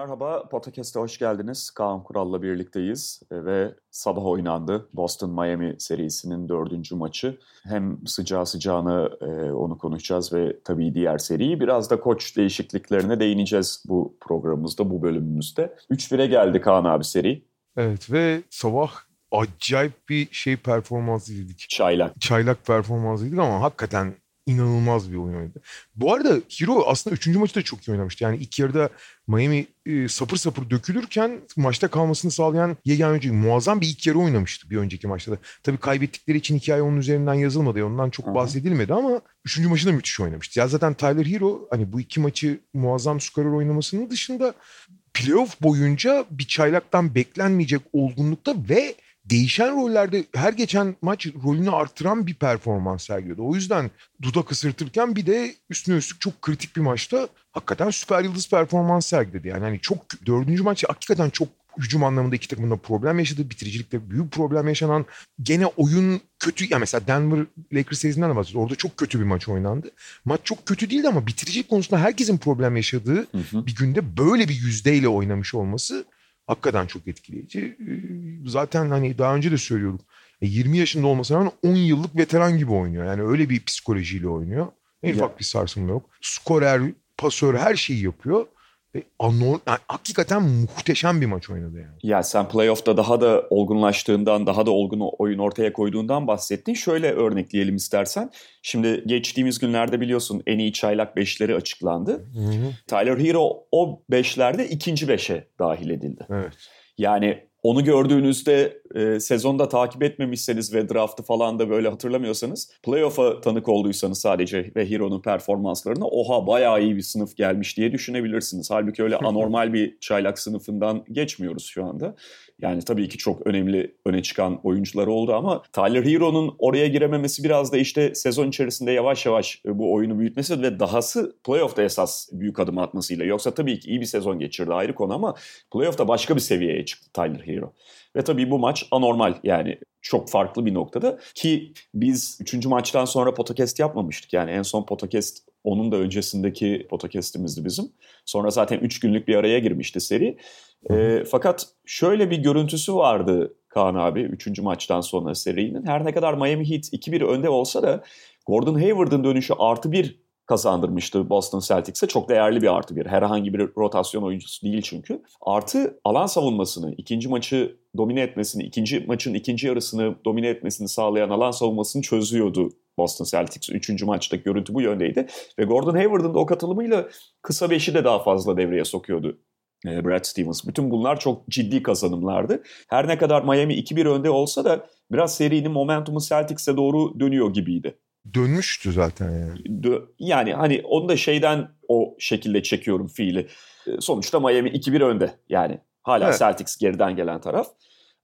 Merhaba, Podcast'a hoş geldiniz. Kaan Kural'la birlikteyiz e, ve sabah oynandı Boston-Miami serisinin dördüncü maçı. Hem sıcağı sıcağına e, onu konuşacağız ve tabii diğer seriyi. Biraz da koç değişikliklerine değineceğiz bu programımızda, bu bölümümüzde. 3-1'e geldi Kaan abi seri. Evet ve sabah acayip bir şey performansı izledik. Çaylak. Çaylak performansı izledik ama hakikaten inanılmaz bir oyun oynadı. Bu arada Hero aslında 3. maçı da çok iyi oynamıştı. Yani ilk yarıda Miami e, sapır sapır dökülürken maçta kalmasını sağlayan yegane oyuncu muazzam bir ilk yarı oynamıştı bir önceki maçta da. Tabii kaybettikleri için hikaye onun üzerinden yazılmadı. Ondan çok bahsedilmedi ama 3. maçı da müthiş oynamıştı. Ya zaten Tyler Hero hani bu iki maçı muazzam skorer oynamasının dışında playoff boyunca bir çaylaktan beklenmeyecek olgunlukta ve değişen rollerde her geçen maç rolünü artıran bir performans sergiliyordu. O yüzden dudak ısırtırken bir de üstüne üstlük çok kritik bir maçta hakikaten süper yıldız performans sergiledi. Yani hani çok dördüncü maç hakikaten çok hücum anlamında iki takımın da problem yaşadı. Bitiricilikte büyük problem yaşanan gene oyun kötü. Ya mesela Denver Lakers serisinden de bahsediyoruz. Orada çok kötü bir maç oynandı. Maç çok kötü değildi ama bitiricilik konusunda herkesin problem yaşadığı hı hı. bir günde böyle bir yüzdeyle oynamış olması hakikaten çok etkileyici. Zaten hani daha önce de söylüyorduk. 20 yaşında olmasına rağmen 10 yıllık veteran gibi oynuyor. Yani öyle bir psikolojiyle oynuyor. En ufak bir sarsılma yok. Skorer, pasör her şeyi yapıyor. Ve anor, yani hakikaten muhteşem bir maç oynadı yani. Ya sen playoff'ta daha da olgunlaştığından, daha da olgun oyun ortaya koyduğundan bahsettin. Şöyle örnekleyelim istersen. Şimdi geçtiğimiz günlerde biliyorsun en iyi çaylak beşleri açıklandı. Hı hı. Tyler Hero o beşlerde ikinci beşe dahil edildi. Evet. Yani onu gördüğünüzde e, sezonda takip etmemişseniz ve draftı falan da böyle hatırlamıyorsanız playoff'a tanık olduysanız sadece ve Hero'nun performanslarına oha bayağı iyi bir sınıf gelmiş diye düşünebilirsiniz. Halbuki öyle anormal bir çaylak sınıfından geçmiyoruz şu anda. Yani tabii ki çok önemli öne çıkan oyuncular oldu ama Tyler Hero'nun oraya girememesi biraz da işte sezon içerisinde yavaş yavaş bu oyunu büyütmesi ve dahası playoff'ta esas büyük adım atmasıyla. Yoksa tabii ki iyi bir sezon geçirdi ayrı konu ama playoff'ta başka bir seviyeye çıktı Tyler Hero. Ve tabii bu maç anormal yani çok farklı bir noktada ki biz 3. maçtan sonra podcast yapmamıştık. Yani en son podcast onun da öncesindeki podcast'imizdi bizim. Sonra zaten 3 günlük bir araya girmişti seri. E, fakat şöyle bir görüntüsü vardı Kaan abi 3. maçtan sonra serinin. Her ne kadar Miami Heat 2-1 önde olsa da Gordon Hayward'ın dönüşü artı bir kazandırmıştı Boston Celtics'e. Çok değerli bir artı bir. Herhangi bir rotasyon oyuncusu değil çünkü. Artı alan savunmasını, ikinci maçı domine etmesini, ikinci maçın ikinci yarısını domine etmesini sağlayan alan savunmasını çözüyordu Boston Celtics. Üçüncü maçtaki görüntü bu yöndeydi. Ve Gordon Hayward'ın da o katılımıyla kısa beşi de daha fazla devreye sokuyordu e, Brad Stevens. Bütün bunlar çok ciddi kazanımlardı. Her ne kadar Miami 2-1 önde olsa da biraz serinin momentumu Celtics'e doğru dönüyor gibiydi. Dönmüştü zaten yani. Dö- yani hani onu da şeyden o şekilde çekiyorum fiili. E, sonuçta Miami 2-1 önde yani. Hala evet. Celtics geriden gelen taraf.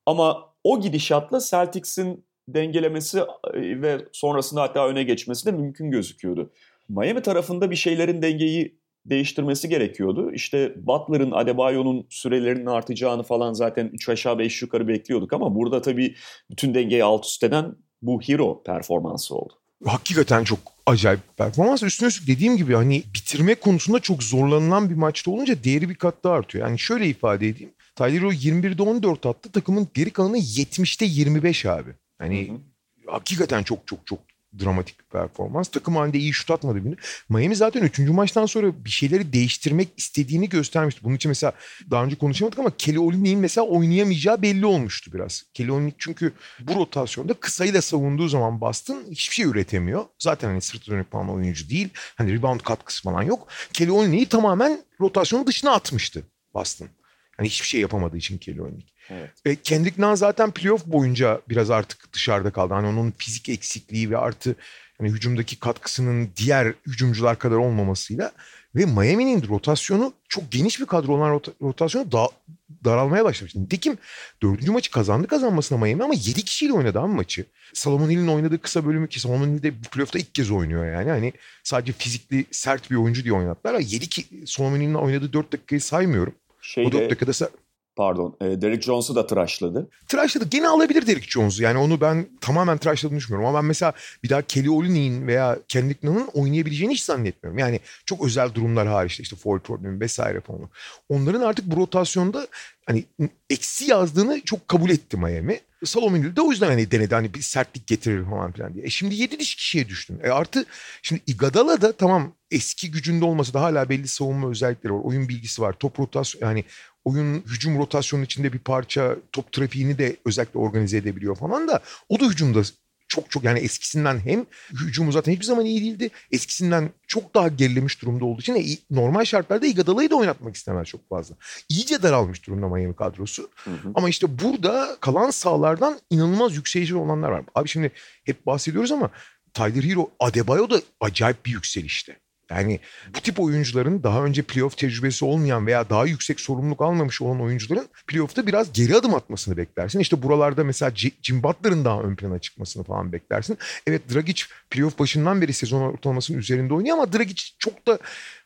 Ama o gidişatla Celtics'in dengelemesi e, ve sonrasında hatta öne geçmesi de mümkün gözüküyordu. Miami tarafında bir şeylerin dengeyi değiştirmesi gerekiyordu. İşte Butler'ın, Adebayo'nun sürelerinin artacağını falan zaten 3 aşağı 5 yukarı bekliyorduk ama burada tabii bütün dengeyi alt üst eden bu hero performansı oldu. Hakikaten çok acayip performans. Üstüne üstlük dediğim gibi hani bitirme konusunda çok zorlanılan bir maçta olunca değeri bir kat daha artıyor. Yani şöyle ifade edeyim. Tyler Hero 21'de 14 attı. Takımın geri kalanı 70'te 25 abi. Hani hı hı. hakikaten çok çok çok dramatik bir performans. Takım halinde iyi şut atmadı birini. Miami zaten 3. maçtan sonra bir şeyleri değiştirmek istediğini göstermişti. Bunun için mesela daha önce konuşamadık ama Kelly Olynyk'in mesela oynayamayacağı belli olmuştu biraz. Kelly Olynyk çünkü bu rotasyonda kısayla savunduğu zaman Boston hiçbir şey üretemiyor. Zaten hani sırtı dönük falan oyuncu değil. Hani rebound katkısı falan yok. Kelly Olynyk'i tamamen rotasyonun dışına atmıştı Boston. Hani hiçbir şey yapamadığı için Kelly Olynyk. Evet. E, Kendrick Nunn zaten playoff boyunca biraz artık dışarıda kaldı. Hani onun fizik eksikliği ve artı hani hücumdaki katkısının diğer hücumcular kadar olmamasıyla ve Miami'nin rotasyonu çok geniş bir kadro olan rota- rotasyonu da, daralmaya başlamıştı. Nitekim dördüncü maçı kazandı kazanmasına Miami ama yedi kişiyle oynadı ama maçı. Salomon Hill'in oynadığı kısa bölümü ki Salomon Hill de bu playoff'ta ilk kez oynuyor yani. Hani sadece fizikli sert bir oyuncu diye oynattılar. Yedi ki Salomon Hill'in oynadığı dört dakikayı saymıyorum. O Şeyde, dört dakikada pardon, e, Derrick Jones'u da tıraşladı. tıraşladı. Gene alabilir Derrick Jones'u. Yani onu ben tamamen tıraşladığını düşünmüyorum. Ama ben mesela bir daha Kelly Olyny'in veya Nunn'ın oynayabileceğini hiç zannetmiyorum. Yani çok özel durumlar hariç işte foul problemi vesaire falan. Onların artık bu rotasyonda hani eksi yazdığını çok kabul etti Miami. Salomon de o yüzden hani denedi hani bir sertlik getirir falan filan diye. E şimdi 7 diş kişiye düştün. E artı şimdi Iguodala da tamam eski gücünde olmasa da hala belli savunma özellikleri var. Oyun bilgisi var. Top rotasyon yani oyun hücum rotasyonun içinde bir parça top trafiğini de özellikle organize edebiliyor falan da o da hücumda çok çok yani eskisinden hem hücumu zaten hiçbir zaman iyi değildi. Eskisinden çok daha gerilemiş durumda olduğu için e, normal şartlarda Iguodala'yı da oynatmak istemez çok fazla. İyice daralmış durumda Miami kadrosu. Hı hı. Ama işte burada kalan sahalardan inanılmaz yükselişi olanlar var. Abi şimdi hep bahsediyoruz ama Tyler Hero, Adebayo da acayip bir yükselişte. Yani bu tip oyuncuların daha önce playoff tecrübesi olmayan veya daha yüksek sorumluluk almamış olan oyuncuların playoff'ta biraz geri adım atmasını beklersin. İşte buralarda mesela Jim Butler'ın daha ön plana çıkmasını falan beklersin. Evet Dragic playoff başından beri sezon ortalamasının üzerinde oynuyor ama Dragic çok da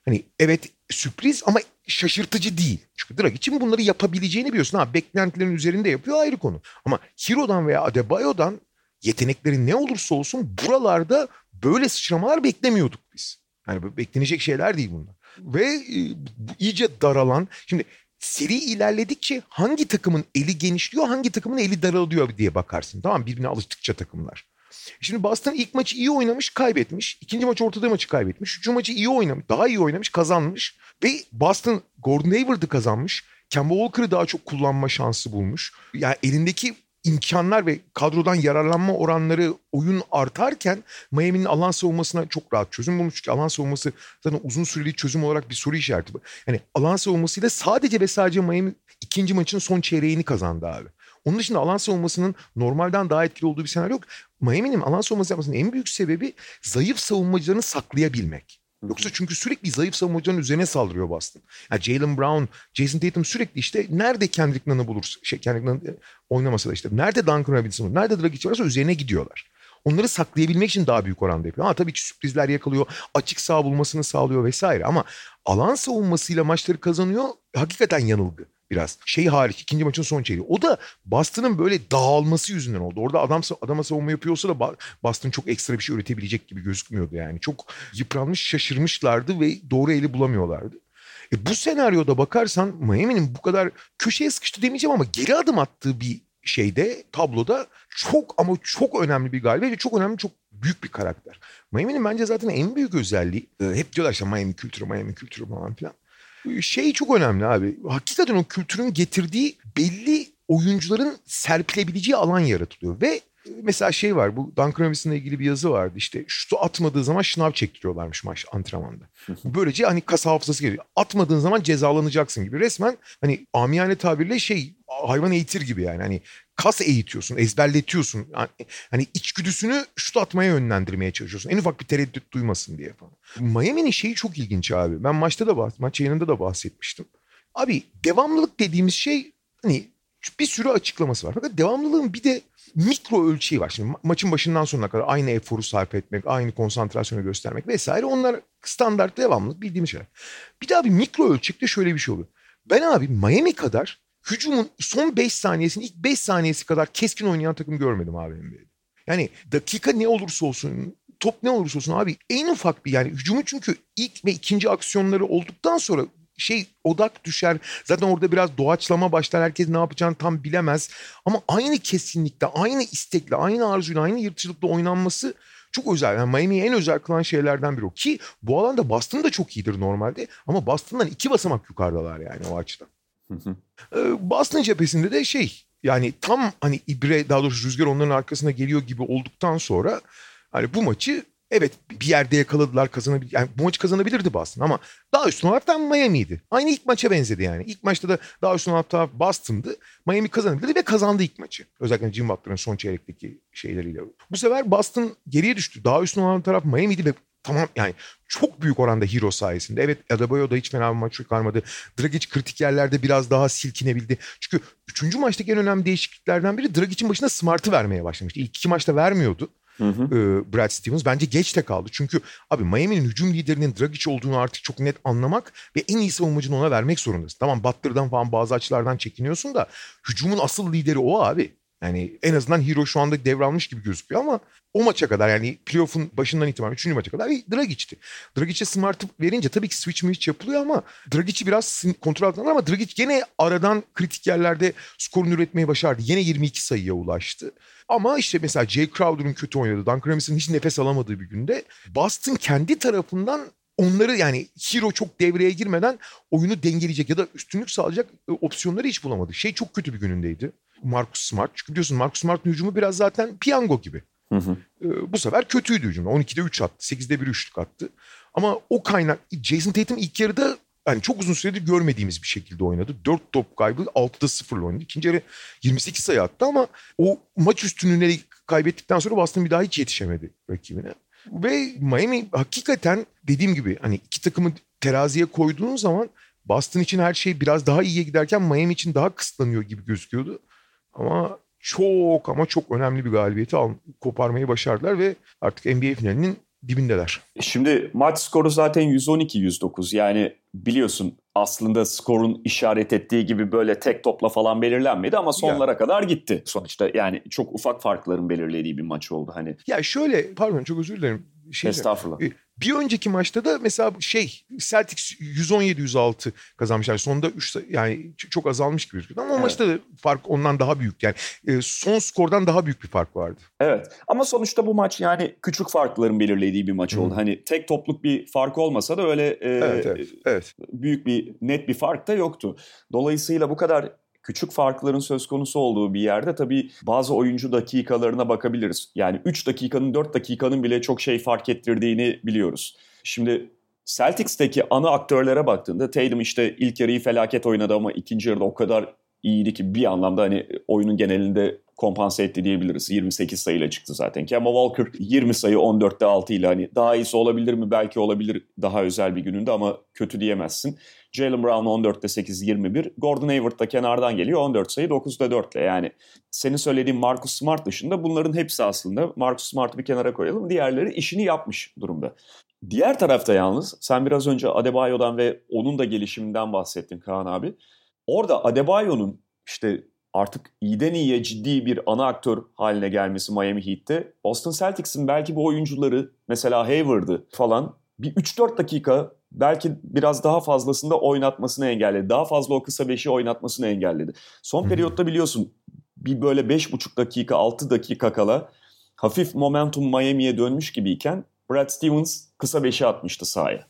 hani evet sürpriz ama şaşırtıcı değil. Çünkü Dragic'in bunları yapabileceğini biliyorsun. Ha beklentilerin üzerinde yapıyor ayrı konu. Ama Hero'dan veya Adebayo'dan yetenekleri ne olursa olsun buralarda böyle sıçramalar beklemiyorduk biz. Yani beklenecek şeyler değil bunlar. Ve e, iyice daralan şimdi seri ilerledikçe hangi takımın eli genişliyor hangi takımın eli daralıyor diye bakarsın. Tamam birbirine alıştıkça takımlar. Şimdi Boston ilk maçı iyi oynamış, kaybetmiş. İkinci maç ortada maçı kaybetmiş. Üçüncü maçı iyi oynamış, daha iyi oynamış, kazanmış. Ve Boston Gordon Hayward'ı kazanmış. Kemba Walker'ı daha çok kullanma şansı bulmuş. Yani elindeki imkanlar ve kadrodan yararlanma oranları oyun artarken Miami'nin alan savunmasına çok rahat çözüm bulmuş. Çünkü alan savunması zaten uzun süreli çözüm olarak bir soru işareti. Yani alan savunmasıyla sadece ve sadece Miami ikinci maçın son çeyreğini kazandı abi. Onun dışında alan savunmasının normalden daha etkili olduğu bir senaryo yok. Miami'nin alan savunması yapmasının en büyük sebebi zayıf savunmacılarını saklayabilmek. Yoksa çünkü sürekli zayıf savunmacıların üzerine saldırıyor Boston. Yani Jalen Brown, Jason Tatum sürekli işte nerede Kendrick Nunn'ı bulur, şey, Kendrick Nunn e, oynamasa da işte nerede Duncan Robinson nerede Dragic varsa üzerine gidiyorlar. Onları saklayabilmek için daha büyük oranda yapıyor. Ama tabii ki sürprizler yakalıyor, açık sağ bulmasını sağlıyor vesaire. Ama alan savunmasıyla maçları kazanıyor hakikaten yanılgı biraz. Şey hariç ikinci maçın son çeyreği. O da Boston'ın böyle dağılması yüzünden oldu. Orada adam adama savunma yapıyorsa da Boston çok ekstra bir şey üretebilecek gibi gözükmüyordu yani. Çok yıpranmış, şaşırmışlardı ve doğru eli bulamıyorlardı. E bu senaryoda bakarsan Miami'nin bu kadar köşeye sıkıştı demeyeceğim ama geri adım attığı bir şeyde tabloda çok ama çok önemli bir galibiyet ve çok önemli çok büyük bir karakter. Miami'nin bence zaten en büyük özelliği hep diyorlar işte Miami kültürü Miami kültürü falan filan şey çok önemli abi. Hakikaten o kültürün getirdiği belli oyuncuların serpilebileceği alan yaratılıyor ve mesela şey var bu Duncan Robinson'la ilgili bir yazı vardı işte şutu atmadığı zaman şınav çektiriyorlarmış maç antrenmanda. Böylece hani kas hafızası geliyor. Atmadığın zaman cezalanacaksın gibi. Resmen hani amiyane tabirle şey hayvan eğitir gibi yani. Hani kas eğitiyorsun, ezberletiyorsun. Yani, hani içgüdüsünü şut atmaya yönlendirmeye çalışıyorsun. En ufak bir tereddüt duymasın diye falan. Miami'nin şeyi çok ilginç abi. Ben maçta da bahs maç yayınında da bahsetmiştim. Abi devamlılık dediğimiz şey hani bir sürü açıklaması var. Fakat devamlılığın bir de mikro ölçeği var. Şimdi ma- maçın başından sonuna kadar aynı eforu sarf etmek, aynı konsantrasyonu göstermek vesaire. Onlar standart devamlılık bildiğimiz şeyler. Bir daha bir mikro ölçekte şöyle bir şey oluyor. Ben abi Miami kadar hücumun son 5 saniyesinin ilk 5 saniyesi kadar keskin oynayan takım görmedim abi NBA'de. Yani dakika ne olursa olsun top ne olursa olsun abi en ufak bir yani hücumu çünkü ilk ve ikinci aksiyonları olduktan sonra şey odak düşer. Zaten orada biraz doğaçlama başlar. Herkes ne yapacağını tam bilemez. Ama aynı kesinlikle, aynı istekle, aynı arzuyla, aynı yırtıcılıkla oynanması çok özel. Yani Miami'yi en özel kılan şeylerden biri o. Ki bu alanda Boston da çok iyidir normalde. Ama Boston'dan iki basamak yukarıdalar yani o açıdan. Ee, Boston cephesinde de şey yani tam hani ibre daha doğrusu rüzgar onların arkasına geliyor gibi olduktan sonra hani bu maçı Evet bir yerde yakaladılar kazanabilir. Yani bu maçı kazanabilirdi Boston ama daha üstün olarak da Miami'ydi. Aynı ilk maça benzedi yani. İlk maçta da daha üstün olarak taraf Boston'dı. Miami kazanabilirdi ve kazandı ilk maçı. Özellikle Jim Butler'ın son çeyrekteki şeyleriyle. Bu sefer Boston geriye düştü. Daha üstün taraf Miami'di ve tamam yani çok büyük oranda hero sayesinde. Evet Adebayo da hiç fena bir maç çıkarmadı. Dragic kritik yerlerde biraz daha silkinebildi. Çünkü üçüncü maçtaki en önemli değişikliklerden biri Dragic'in başına Smart'ı vermeye başlamıştı. İlk iki maçta vermiyordu. Hı hı. Brad Stevens bence geç de kaldı. Çünkü abi Miami'nin hücum liderinin Dragic olduğunu artık çok net anlamak ve en iyi savunmacını ona vermek zorundasın. Tamam Butler'dan falan bazı açılardan çekiniyorsun da hücumun asıl lideri o abi. Yani en azından Hero şu anda devralmış gibi gözüküyor ama o maça kadar yani playoff'un başından itibaren 3. maça kadar Dragic'ti. Dragic'e Smart'ı verince tabii ki switch switch yapılıyor ama Dragic'i biraz kontrol altında ama Dragic gene aradan kritik yerlerde skorunu üretmeyi başardı. Yine 22 sayıya ulaştı. Ama işte mesela Jay Crowder'ın kötü oynadığı, Duncan Robinson'ın hiç nefes alamadığı bir günde Boston kendi tarafından onları yani Hero çok devreye girmeden oyunu dengeleyecek ya da üstünlük sağlayacak e, opsiyonları hiç bulamadı. Şey çok kötü bir günündeydi. Marcus Smart. Çünkü biliyorsun Marcus Smart'ın hücumu biraz zaten piyango gibi. Hı hı. Ee, bu sefer kötüydü hücumda. 12'de 3 attı. 8'de 1 üçlük attı. Ama o kaynak Jason Tatum ilk yarıda yani çok uzun süredir görmediğimiz bir şekilde oynadı. 4 top kaybı 6'da 0 oynadı. İkinci yarı 28 sayı attı ama o maç üstünlüğünü kaybettikten sonra Boston bir daha hiç yetişemedi rakibine. Ve Miami hakikaten dediğim gibi hani iki takımı teraziye koyduğun zaman Boston için her şey biraz daha iyiye giderken Miami için daha kısıtlanıyor gibi gözüküyordu. Ama çok ama çok önemli bir galibiyeti al, koparmayı başardılar ve artık NBA finalinin dibindeler. Şimdi maç skoru zaten 112-109 yani biliyorsun aslında skorun işaret ettiği gibi böyle tek topla falan belirlenmedi ama sonlara ya. kadar gitti sonuçta. Yani çok ufak farkların belirlediği bir maç oldu hani. Ya şöyle pardon çok özür dilerim. Şey, Estağfurullah. Bir önceki maçta da mesela şey Celtics 117-106 kazanmışlar. Sonunda 3 yani çok azalmış gibi gözüküyor. Ama evet. o maçta da fark ondan daha büyük. Yani e, son skordan daha büyük bir fark vardı. Evet. Ama sonuçta bu maç yani küçük farkların belirlediği bir maç oldu. Hı. Hani tek topluk bir fark olmasa da öyle e, evet, evet, evet. büyük bir net bir fark da yoktu. Dolayısıyla bu kadar küçük farkların söz konusu olduğu bir yerde tabii bazı oyuncu dakikalarına bakabiliriz. Yani 3 dakikanın 4 dakikanın bile çok şey fark ettirdiğini biliyoruz. Şimdi Celtics'teki ana aktörlere baktığında Tatum işte ilk yarıyı felaket oynadı ama ikinci yarıda o kadar iyiydi ki bir anlamda hani oyunun genelinde kompanse etti diyebiliriz. 28 sayıyla çıktı zaten. Kemba Walker 20 sayı 14'te 6 ile hani daha iyisi olabilir mi? Belki olabilir daha özel bir gününde ama kötü diyemezsin. Jalen Brown 14'te 8, 21. Gordon Hayward da kenardan geliyor 14 sayı 9'da 4 ile. Yani senin söylediğin Marcus Smart dışında bunların hepsi aslında Marcus Smart'ı bir kenara koyalım. Diğerleri işini yapmış durumda. Diğer tarafta yalnız sen biraz önce Adebayo'dan ve onun da gelişiminden bahsettin Kaan abi. Orada Adebayo'nun işte artık iyiden iyiye ciddi bir ana aktör haline gelmesi Miami Heat'te Boston Celtics'in belki bu oyuncuları mesela Hayward'ı falan bir 3-4 dakika belki biraz daha fazlasında oynatmasını engelledi. Daha fazla o kısa beşi oynatmasını engelledi. Son periyotta biliyorsun bir böyle 5,5 dakika 6 dakika kala hafif momentum Miami'ye dönmüş gibiyken Brad Stevens kısa beşi atmıştı sahaya.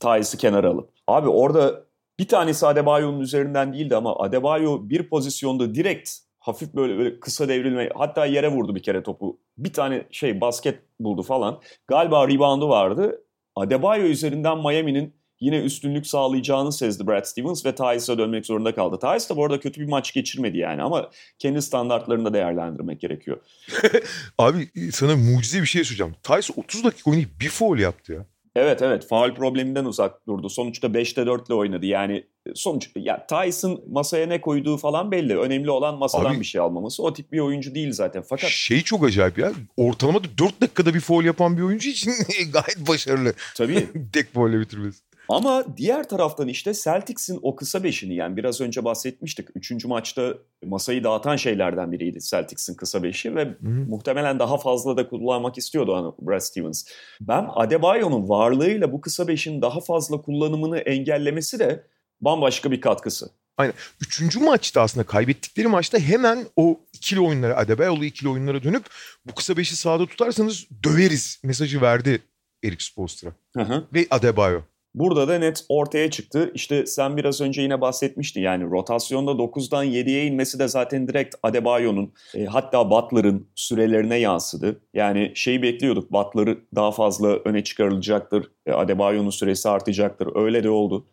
Tyus'ı kenara alıp. Abi orada bir tanesi Adebayo'nun üzerinden değildi ama Adebayo bir pozisyonda direkt hafif böyle, böyle kısa devrilme hatta yere vurdu bir kere topu. Bir tane şey basket buldu falan. Galiba reboundu vardı. Adebayo üzerinden Miami'nin yine üstünlük sağlayacağını sezdi Brad Stevens ve Tyus'a dönmek zorunda kaldı. Tyus da bu arada kötü bir maç geçirmedi yani ama kendi standartlarını da değerlendirmek gerekiyor. Abi sana mucize bir şey söyleyeceğim. Tyus 30 dakika oynayıp bir foul yaptı ya. Evet evet faul probleminden uzak durdu. Sonuçta 5'te 4 ile oynadı. Yani e, sonuç ya Tyson masaya ne koyduğu falan belli. Önemli olan masadan Abi, bir şey almaması. O tip bir oyuncu değil zaten. Fakat şey çok acayip ya. Ortalamada 4 dakikada bir foul yapan bir oyuncu için gayet başarılı. Tabii. Tek faulle bitirmesi. Ama diğer taraftan işte Celtics'in o kısa beşini yani biraz önce bahsetmiştik. Üçüncü maçta masayı dağıtan şeylerden biriydi Celtics'in kısa beşi ve Hı. muhtemelen daha fazla da kullanmak istiyordu Brad Stevens. Ben Adebayo'nun varlığıyla bu kısa beşin daha fazla kullanımını engellemesi de bambaşka bir katkısı. Aynen. Üçüncü maçta aslında kaybettikleri maçta hemen o ikili oyunlara, Adebayo'lu ikili oyunlara dönüp bu kısa beşi sahada tutarsanız döveriz mesajı verdi Eric Spoelstra ve Adebayo. Burada da net ortaya çıktı. İşte sen biraz önce yine bahsetmiştin yani rotasyonda 9'dan 7'ye inmesi de zaten direkt Adebayo'nun e, hatta Butler'ın sürelerine yansıdı. Yani şeyi bekliyorduk Butler'ı daha fazla öne çıkarılacaktır. E, Adebayo'nun süresi artacaktır. Öyle de oldu.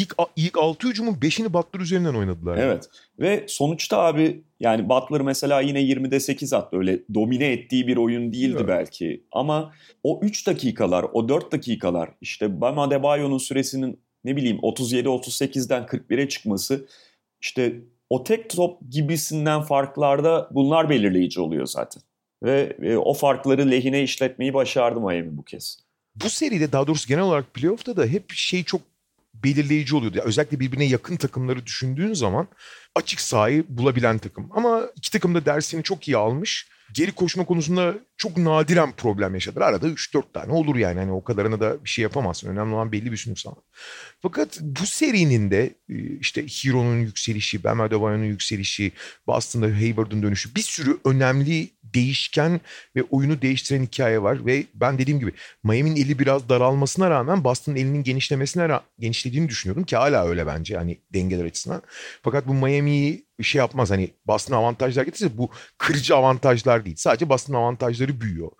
İlk, ilk 6 hücumun 5'ini Butler üzerinden oynadılar. Evet. Ve sonuçta abi yani Butler mesela yine 20'de 8 attı. Öyle domine ettiği bir oyun değildi evet. belki. Ama o 3 dakikalar, o 4 dakikalar işte Bam Adebayo'nun süresinin ne bileyim 37-38'den 41'e çıkması işte o tek top gibisinden farklarda bunlar belirleyici oluyor zaten. Ve e, o farkları lehine işletmeyi başardı Miami bu kez. Bu seride daha doğrusu genel olarak playoff'ta da hep şey çok belirleyici oluyordu. Yani özellikle birbirine yakın takımları düşündüğün zaman açık sahayı bulabilen takım. Ama iki takım da dersini çok iyi almış. Geri koşma konusunda çok nadiren problem yaşadılar. Arada 3-4 tane olur yani. Hani o kadarına da bir şey yapamazsın. Önemli olan belli bir sınıf sana. Fakat bu serinin de e, işte Hero'nun yükselişi, Bam Adebayo'nun yükselişi, Boston'da Hayward'ın dönüşü bir sürü önemli değişken ve oyunu değiştiren hikaye var. Ve ben dediğim gibi Miami'nin eli biraz daralmasına rağmen Boston'ın elinin genişlemesine genişlediğini düşünüyordum ki hala öyle bence hani dengeler açısından. Fakat bu Miami'yi bir şey yapmaz. Hani Boston avantajlar getirse bu kırıcı avantajlar değil. Sadece Boston avantajları büyüyor.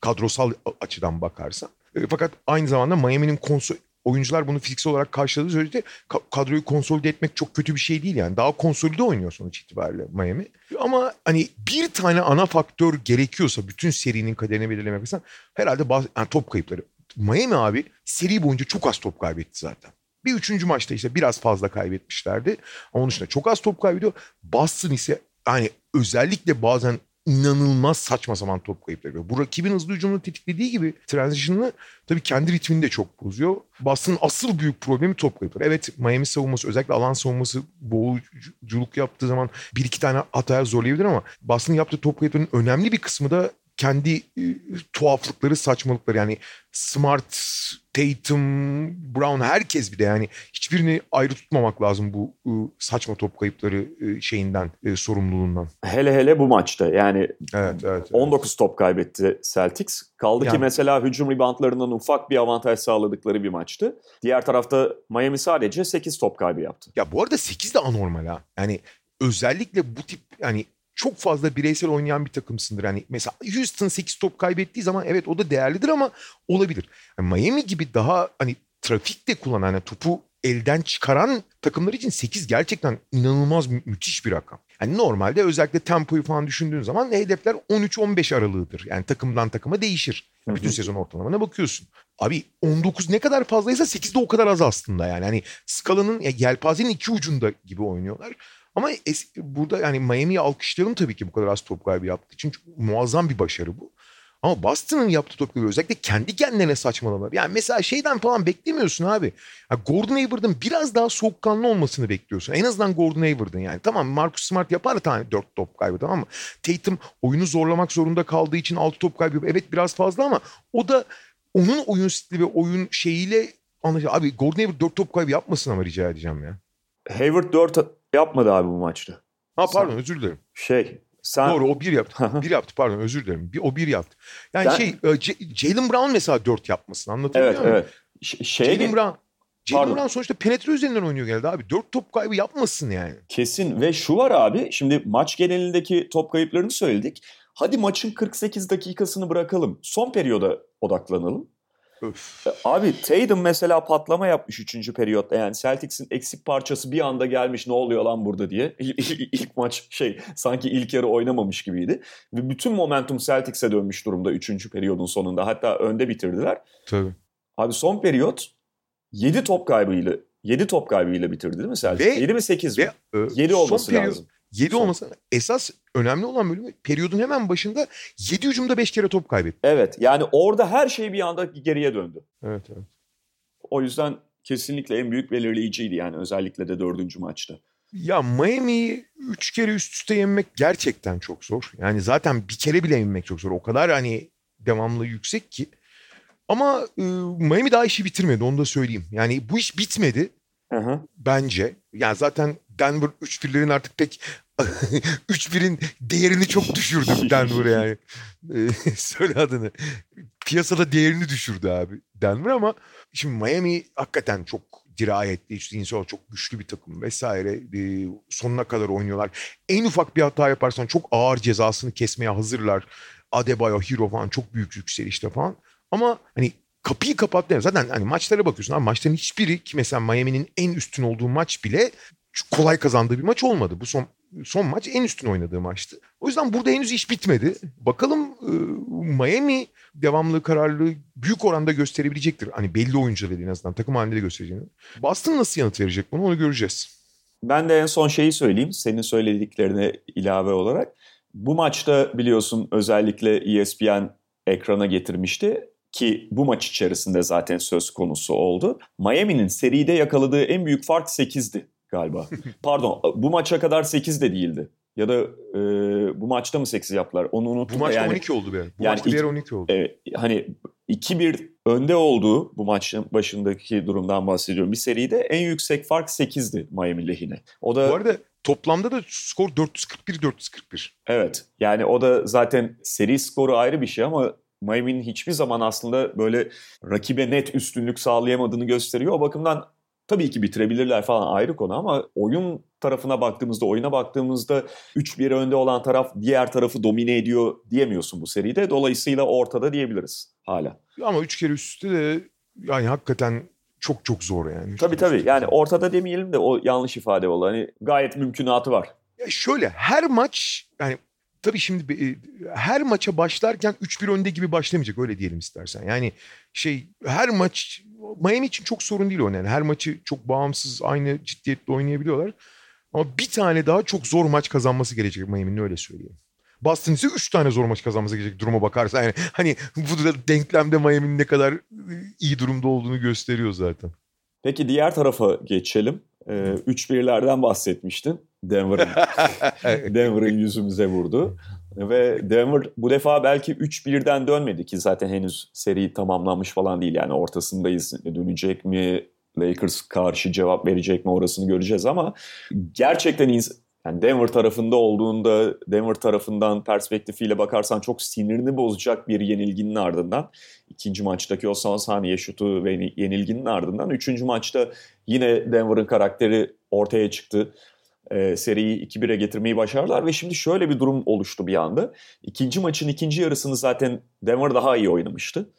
Kadrosal açıdan bakarsan. E, fakat aynı zamanda Miami'nin konsol oyuncular bunu fiziksel olarak karşıladığı sürece kadroyu konsolide etmek çok kötü bir şey değil yani. Daha konsolide oynuyor sonuç itibariyle Miami. Ama hani bir tane ana faktör gerekiyorsa bütün serinin kaderini belirlemek için herhalde bazı, yani top kayıpları. Miami abi seri boyunca çok az top kaybetti zaten. Bir üçüncü maçta işte biraz fazla kaybetmişlerdi. Ama onun dışında çok az top kaybediyor. Boston ise yani özellikle bazen inanılmaz saçma sapan top kayıpları yapıyor. Bu rakibin hızlı hücumunu tetiklediği gibi transition'ını tabii kendi ritmini de çok bozuyor. Boston'ın asıl büyük problemi top kayıpları. Evet Miami savunması özellikle alan savunması boğuculuk yaptığı zaman bir iki tane hataya zorlayabilir ama Boston'ın yaptığı top kayıplarının önemli bir kısmı da kendi e, tuhaflıkları, saçmalıkları yani Smart, Tatum, Brown herkes bir de yani hiçbirini ayrı tutmamak lazım bu e, saçma top kayıpları e, şeyinden, e, sorumluluğundan. Hele hele bu maçta yani evet, evet, 19 evet. top kaybetti Celtics. Kaldı yani, ki mesela hücum reboundlarından ufak bir avantaj sağladıkları bir maçtı. Diğer tarafta Miami sadece 8 top kaybı yaptı. Ya bu arada 8 de anormal ha. Yani özellikle bu tip yani çok fazla bireysel oynayan bir takımsındır. Yani mesela Houston 8 top kaybettiği zaman evet o da değerlidir ama olabilir. Yani Miami gibi daha hani trafik de kullanan hani topu elden çıkaran takımlar için 8 gerçekten inanılmaz mü- müthiş bir rakam. Yani normalde özellikle tempoyu falan düşündüğün zaman hedefler 13-15 aralığıdır. Yani takımdan takıma değişir. Hı hı. Bütün sezon ortalamana bakıyorsun. Abi 19 ne kadar fazlaysa 8 de o kadar az aslında yani. Hani skalanın ya yelpazenin iki ucunda gibi oynuyorlar. Ama es, burada yani Miami'yi alkışlayalım tabii ki bu kadar az top kaybı yaptığı için. Çünkü muazzam bir başarı bu. Ama Boston'ın yaptığı top kaybı özellikle kendi kendine saçmalamalar. Yani mesela şeyden falan beklemiyorsun abi. Ya Gordon Hayward'ın biraz daha soğukkanlı olmasını bekliyorsun. En azından Gordon Hayward'ın yani. Tamam Marcus Smart yapar tane 4 top kaybı tamam mı? Tatum oyunu zorlamak zorunda kaldığı için 6 top kaybı. Evet biraz fazla ama o da onun oyun stili ve oyun şeyiyle anlaşılıyor. Abi Gordon Hayward 4 top kaybı yapmasın ama rica edeceğim ya. Hayward 4 yapmadı abi bu maçta. Ha pardon sen, özür dilerim. Şey sen... Doğru o bir yaptı. bir yaptı pardon özür dilerim. Bir, o bir yaptı. Yani sen... şey e, Jalen Brown mesela dört yapmasın anlatabiliyor evet, muyum? Evet Şey Jalen Brown Jalen Brown sonuçta penetre üzerinden oynuyor genelde abi. Dört top kaybı yapmasın yani. Kesin ve şu var abi şimdi maç genelindeki top kayıplarını söyledik. Hadi maçın 48 dakikasını bırakalım. Son periyoda odaklanalım. Öf. E, abi Tatum mesela patlama yapmış 3. periyotta. Yani Celtics'in eksik parçası bir anda gelmiş ne oluyor lan burada diye. İlk maç şey sanki ilk yarı oynamamış gibiydi. Ve bütün momentum Celtics'e dönmüş durumda 3. periyodun sonunda. Hatta önde bitirdiler. Tabii. Abi son periyot 7 top kaybıyla 7 top kaybıyla bitirdi değil mi Celtics? Ve, 7 mi 8 mi? Ve, 7 olması periyot, lazım. 7 olması esas önemli olan bölümü periyodun hemen başında 7 hücumda 5 kere top kaybetti. Evet yani orada her şey bir anda geriye döndü. Evet evet. O yüzden kesinlikle en büyük belirleyiciydi yani özellikle de dördüncü maçta. Ya Miami'yi 3 kere üst üste yenmek gerçekten çok zor. Yani zaten bir kere bile yenmek çok zor. O kadar hani devamlı yüksek ki. Ama e, Miami daha işi bitirmedi onu da söyleyeyim. Yani bu iş bitmedi. Hı hı. Bence. Yani zaten Denver 3-1'lerin artık pek 3-1'in değerini çok düşürdü Denver yani. Söyle adını. piyasada değerini düşürdü abi Denver ama şimdi Miami hakikaten çok dirayetli, işte çok güçlü bir takım vesaire. E, sonuna kadar oynuyorlar. En ufak bir hata yaparsan çok ağır cezasını kesmeye hazırlar. Adebayo, Hero falan çok büyük yükselişte falan. Ama hani kapıyı kapattı. Zaten hani maçlara bakıyorsun ama maçların hiçbiri ki mesela Miami'nin en üstün olduğu maç bile kolay kazandığı bir maç olmadı. Bu son son maç en üstün oynadığı maçtı. O yüzden burada henüz iş bitmedi. Bakalım e, Miami devamlı kararlı büyük oranda gösterebilecektir. Hani belli oyuncuları en azından takım halinde de göstereceğini. Boston nasıl yanıt verecek bunu onu göreceğiz. Ben de en son şeyi söyleyeyim senin söylediklerine ilave olarak. Bu maçta biliyorsun özellikle ESPN ekrana getirmişti ki bu maç içerisinde zaten söz konusu oldu. Miami'nin seride yakaladığı en büyük fark 8'di galiba. Pardon bu maça kadar 8 de değildi. Ya da e, bu maçta mı 8 yaptılar onu unuttum. Bu maçta yani, 12 oldu be. Bu yani maçta diğer 12 oldu. E, hani 2-1 önde olduğu bu maçın başındaki durumdan bahsediyorum. Bir seride en yüksek fark 8'di Miami lehine. O da Bu arada toplamda da skor 441-441. Evet. Yani o da zaten seri skoru ayrı bir şey ama Miami'nin hiçbir zaman aslında böyle rakibe net üstünlük sağlayamadığını gösteriyor. O bakımdan tabii ki bitirebilirler falan ayrı konu ama oyun tarafına baktığımızda, oyuna baktığımızda 3-1 önde olan taraf diğer tarafı domine ediyor diyemiyorsun bu seride. Dolayısıyla ortada diyebiliriz hala. Ama 3 kere üst üste de yani hakikaten çok çok zor yani. Tabii tabii yani ortada demeyelim de o yanlış ifade oldu. Hani gayet mümkünatı var. Ya şöyle her maç yani tabii şimdi e, her maça başlarken 3-1 önde gibi başlamayacak öyle diyelim istersen. Yani şey her maç Miami için çok sorun değil o yani. Her maçı çok bağımsız aynı ciddiyetle oynayabiliyorlar. Ama bir tane daha çok zor maç kazanması gerekecek Miami'nin öyle söyleyeyim. Boston ise 3 tane zor maç kazanması gerekecek duruma bakarsa. Yani hani bu da denklemde Miami'nin ne kadar iyi durumda olduğunu gösteriyor zaten. Peki diğer tarafa geçelim. Ee, 3-1'lerden bahsetmiştin. Denver'ın Denver'ın yüzümüze vurdu. Ve Denver bu defa belki 3-1'den dönmedi ki zaten henüz seri tamamlanmış falan değil. Yani ortasındayız. Dönecek mi? Lakers karşı cevap verecek mi orasını göreceğiz ama gerçekten yani Denver tarafında olduğunda Denver tarafından perspektifiyle bakarsan çok sinirini bozacak bir yenilginin ardından ikinci maçtaki o son saniye şutu ve yenilginin ardından üçüncü maçta yine Denver'ın karakteri ortaya çıktı e, seriyi 2-1'e getirmeyi başardılar ve şimdi şöyle bir durum oluştu bir anda. İkinci maçın ikinci yarısını zaten Denver daha iyi oynamıştı.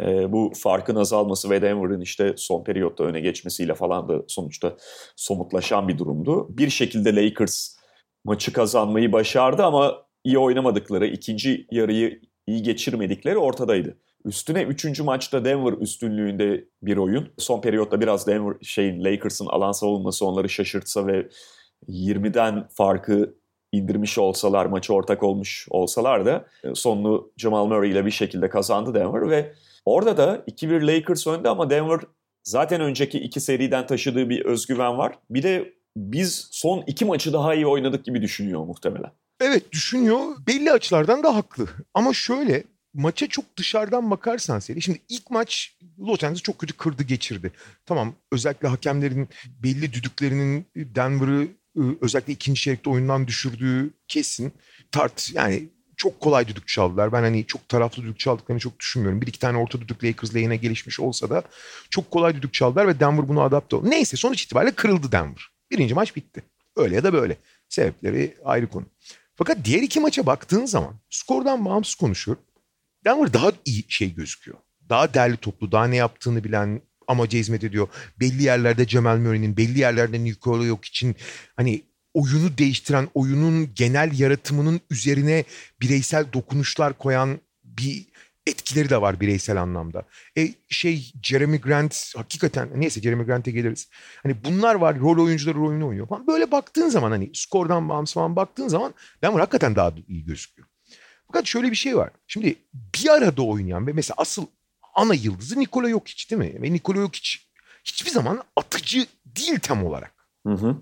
E, bu farkın azalması ve Denver'ın işte son periyotta öne geçmesiyle falan da sonuçta somutlaşan bir durumdu. Bir şekilde Lakers maçı kazanmayı başardı ama iyi oynamadıkları, ikinci yarıyı iyi geçirmedikleri ortadaydı. Üstüne üçüncü maçta Denver üstünlüğünde bir oyun. Son periyotta biraz Denver şeyin Lakers'ın alan savunması onları şaşırtsa ve 20'den farkı indirmiş olsalar, maçı ortak olmuş olsalar da e, sonunu Jamal Murray ile bir şekilde kazandı Denver ve orada da 2-1 Lakers önde ama Denver zaten önceki iki seriden taşıdığı bir özgüven var. Bir de biz son iki maçı daha iyi oynadık gibi düşünüyor muhtemelen. Evet düşünüyor. Belli açılardan da haklı. Ama şöyle maça çok dışarıdan bakarsan seri. Şimdi ilk maç Los Angeles çok kötü kırdı geçirdi. Tamam özellikle hakemlerin belli düdüklerinin Denver'ı özellikle ikinci çeyrekte oyundan düşürdüğü kesin. Tart yani çok kolay düdük çaldılar. Ben hani çok taraflı düdük çaldıklarını çok düşünmüyorum. Bir iki tane orta düdük Lakers lehine gelişmiş olsa da çok kolay düdük çaldılar ve Denver bunu adapte oldu. Neyse sonuç itibariyle kırıldı Denver. Birinci maç bitti. Öyle ya da böyle. Sebepleri ayrı konu. Fakat diğer iki maça baktığın zaman skordan bağımsız konuşuyor. Denver daha iyi şey gözüküyor. Daha değerli toplu, daha ne yaptığını bilen, amaca hizmet ediyor. Belli yerlerde Cemal Murray'nin, belli yerlerde Nikola yok için hani oyunu değiştiren, oyunun genel yaratımının üzerine bireysel dokunuşlar koyan bir etkileri de var bireysel anlamda. E şey Jeremy Grant hakikaten neyse Jeremy Grant'e geliriz. Hani bunlar var rol oyuncuları rolünü oynuyor falan. Böyle baktığın zaman hani skordan bağımsız falan baktığın zaman Denver hakikaten daha iyi gözüküyor. Fakat şöyle bir şey var. Şimdi bir arada oynayan ve mesela asıl ana yıldızı Nikola Jokic değil mi? Ve Nikola Jokic hiçbir zaman atıcı değil tam olarak. Hı hı.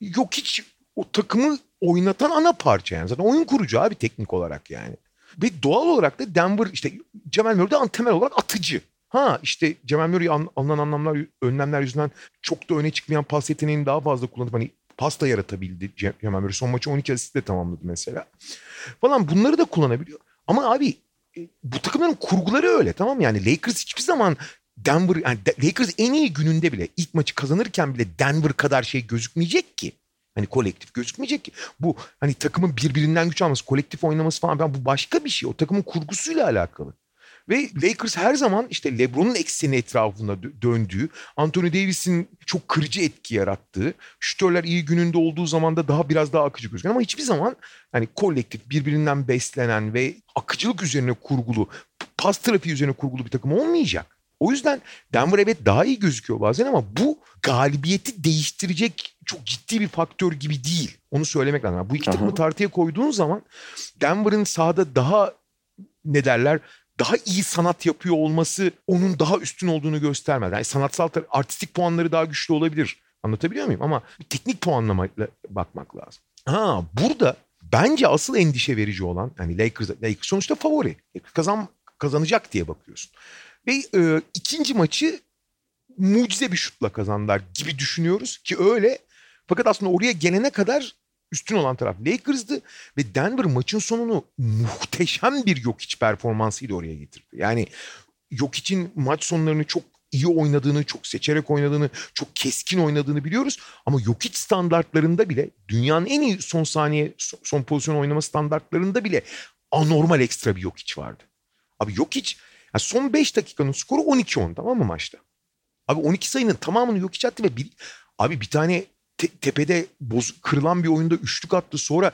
Jokic o takımı oynatan ana parça yani. Zaten oyun kurucu abi teknik olarak yani. Ve doğal olarak da Denver işte Cemal Murray de temel olarak atıcı. Ha işte Cemal Murray alınan anlamlar, önlemler yüzünden çok da öne çıkmayan pas yeteneğini daha fazla kullanıp hani pas da yaratabildi Cemal Murray. Son maçı 12 asistle tamamladı mesela. Falan bunları da kullanabiliyor. Ama abi bu takımların kurguları öyle tamam mı? Yani Lakers hiçbir zaman Denver yani Lakers en iyi gününde bile ilk maçı kazanırken bile Denver kadar şey gözükmeyecek ki. Hani kolektif gözükmeyecek ki. Bu hani takımın birbirinden güç alması, kolektif oynaması falan ben bu başka bir şey. O takımın kurgusuyla alakalı. Ve Lakers her zaman işte LeBron'un ekseni etrafında döndüğü, Anthony Davis'in çok kırıcı etki yarattığı, şütörler iyi gününde olduğu zaman da daha biraz daha akıcı gözüken ama hiçbir zaman hani kolektif birbirinden beslenen ve akıcılık üzerine kurgulu, pas trafiği üzerine kurgulu bir takım olmayacak. O yüzden Denver evet daha iyi gözüküyor bazen ama bu galibiyeti değiştirecek çok ciddi bir faktör gibi değil. Onu söylemek lazım. Bu iki takımı tartıya koyduğun zaman Denver'ın sahada daha ne derler daha iyi sanat yapıyor olması onun daha üstün olduğunu göstermez. Yani sanatsal artistik puanları daha güçlü olabilir. Anlatabiliyor muyum? Ama teknik puanlamayla bakmak lazım. Ha burada bence asıl endişe verici olan hani Lakers, Lakers sonuçta favori. Kazan kazanacak diye bakıyorsun. Ve e, ikinci maçı mucize bir şutla kazandılar gibi düşünüyoruz ki öyle. Fakat aslında oraya gelene kadar üstün olan taraf Lakers'dı ve Denver maçın sonunu muhteşem bir yok iç performansıyla oraya getirdi. Yani yok için maç sonlarını çok iyi oynadığını, çok seçerek oynadığını, çok keskin oynadığını biliyoruz. Ama yok iç standartlarında bile dünyanın en iyi son saniye son pozisyon oynama standartlarında bile anormal ekstra bir yok iç vardı. Abi yok iç yani son 5 dakikanın skoru 12-10 tamam mı maçta? Abi 12 sayının tamamını yok iç attı ve bir, abi bir tane te, tepede boz, kırılan bir oyunda üçlük attı. Sonra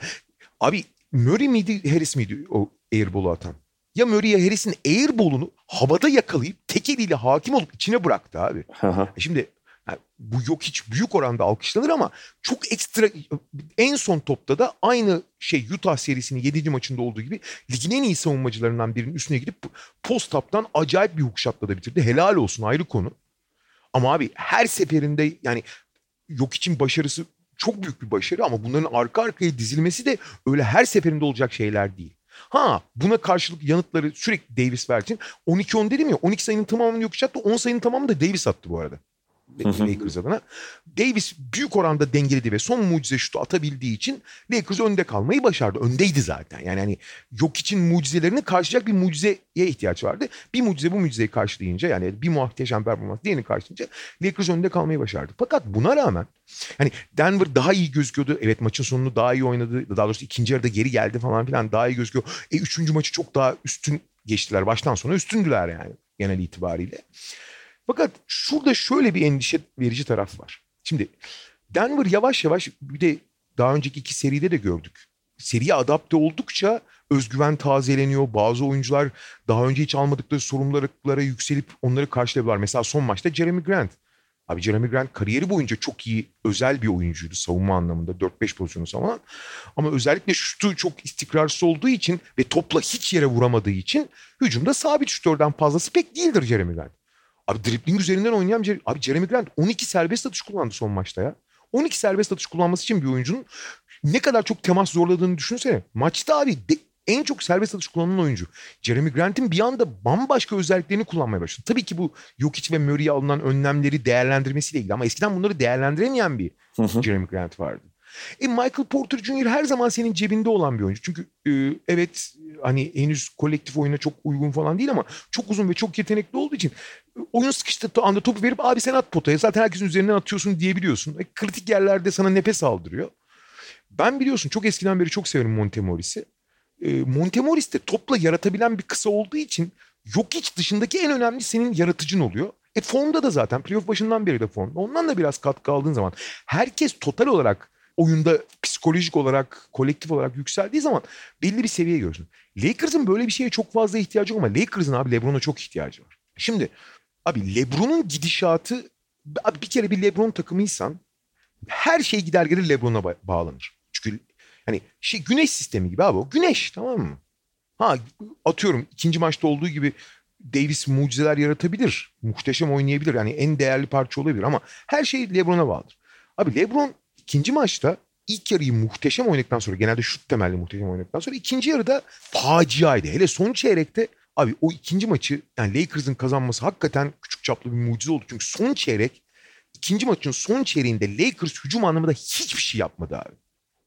abi Murray miydi Harris miydi o airball'u atan? Ya Murray ya Harris'in airball'unu havada yakalayıp tek eliyle hakim olup içine bıraktı abi. E şimdi yani bu yok hiç büyük oranda alkışlanır ama çok ekstra en son topta da aynı şey Utah serisinin 7. maçında olduğu gibi ligin en iyi savunmacılarından birinin üstüne gidip post up'tan acayip bir hook shot'la da bitirdi. Helal olsun ayrı konu. Ama abi her seferinde yani yok için başarısı çok büyük bir başarı ama bunların arka arkaya dizilmesi de öyle her seferinde olacak şeyler değil. Ha buna karşılık yanıtları sürekli Davis verdi. 12-10 dedim ya 12 sayının tamamını yok attı. 10 sayının tamamını da Davis attı bu arada. Lakers adına. Davis büyük oranda dengeledi ve son mucize şutu atabildiği için Lakers önde kalmayı başardı. Öndeydi zaten. Yani hani yok için mucizelerini karşılayacak bir mucizeye ihtiyaç vardı. Bir mucize bu mucizeyi karşılayınca yani bir muhteşem performans diğerini karşılayınca Lakers önde kalmayı başardı. Fakat buna rağmen hani Denver daha iyi gözüküyordu. Evet maçın sonunu daha iyi oynadı. Daha doğrusu ikinci yarıda geri geldi falan filan daha iyi gözüküyor. E üçüncü maçı çok daha üstün geçtiler. Baştan sona üstündüler yani genel itibariyle. Fakat şurada şöyle bir endişe verici taraf var. Şimdi Denver yavaş yavaş bir de daha önceki iki seride de gördük. Seriye adapte oldukça özgüven tazeleniyor. Bazı oyuncular daha önce hiç almadıkları sorumluluklara yükselip onları karşılayabiliyorlar. Mesela son maçta Jeremy Grant. Abi Jeremy Grant kariyeri boyunca çok iyi özel bir oyuncuydu savunma anlamında 4-5 pozisyonu savunan. Ama özellikle şutu çok istikrarsız olduğu için ve topla hiç yere vuramadığı için hücumda sabit şutörden fazlası pek değildir Jeremy Grant. Abi dribling üzerinden oynayan bir Abi Jeremy Grant 12 serbest atış kullandı son maçta ya. 12 serbest atış kullanması için bir oyuncunun ne kadar çok temas zorladığını düşünsene. Maçta abi de, en çok serbest atış kullanan oyuncu. Jeremy Grant'in bir anda bambaşka özelliklerini kullanmaya başladı. Tabii ki bu Jokic ve Murray'e alınan önlemleri değerlendirmesiyle ilgili ama eskiden bunları değerlendiremeyen bir Jeremy Grant vardı. E Michael Porter Jr. her zaman senin cebinde olan bir oyuncu. Çünkü e, evet hani henüz kolektif oyuna çok uygun falan değil ama çok uzun ve çok yetenekli olduğu için e, oyun sıkıştığı anda topu verip abi sen at potaya zaten herkesin üzerinden atıyorsun diyebiliyorsun. E, kritik yerlerde sana nefes aldırıyor. Ben biliyorsun çok eskiden beri çok severim Montemoris'i. E, Montemoris de topla yaratabilen bir kısa olduğu için yok hiç dışındaki en önemli senin yaratıcın oluyor. E formda da zaten playoff başından beri de formda. Ondan da biraz katkı aldığın zaman herkes total olarak oyunda psikolojik olarak, kolektif olarak yükseldiği zaman belli bir seviyeye görürsün. Lakers'ın böyle bir şeye çok fazla ihtiyacı yok ama Lakers'ın abi LeBron'a çok ihtiyacı var. Şimdi abi LeBron'un gidişatı abi bir kere bir LeBron takımıysan her şey gider gelir LeBron'a bağlanır. Çünkü hani şey güneş sistemi gibi abi o güneş tamam mı? Ha atıyorum ikinci maçta olduğu gibi Davis mucizeler yaratabilir. Muhteşem oynayabilir. Yani en değerli parça olabilir ama her şey LeBron'a bağlıdır. Abi LeBron ikinci maçta ilk yarıyı muhteşem oynadıktan sonra genelde şut temelli muhteşem oynadıktan sonra ikinci yarıda faciaydı. Hele son çeyrekte abi o ikinci maçı yani Lakers'ın kazanması hakikaten küçük çaplı bir mucize oldu. Çünkü son çeyrek ikinci maçın son çeyreğinde Lakers hücum anlamında hiçbir şey yapmadı abi.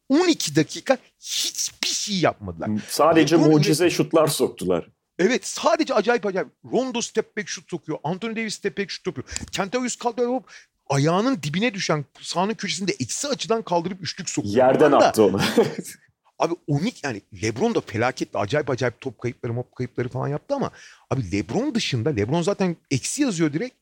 12 dakika hiçbir şey yapmadılar. Sadece LeBron mucize ile... şutlar soktular. Evet sadece acayip acayip. Rondo step back şut sokuyor. Anthony Davis step back şut sokuyor. Kentavius Caldwell ayağının dibine düşen sahanın köşesinde eksi açıdan kaldırıp üçlük sokuyor. Yerden da, attı onu. Abi Onik yani Lebron da felaketle acayip acayip top kayıpları mop kayıpları falan yaptı ama abi Lebron dışında Lebron zaten eksi yazıyor direkt.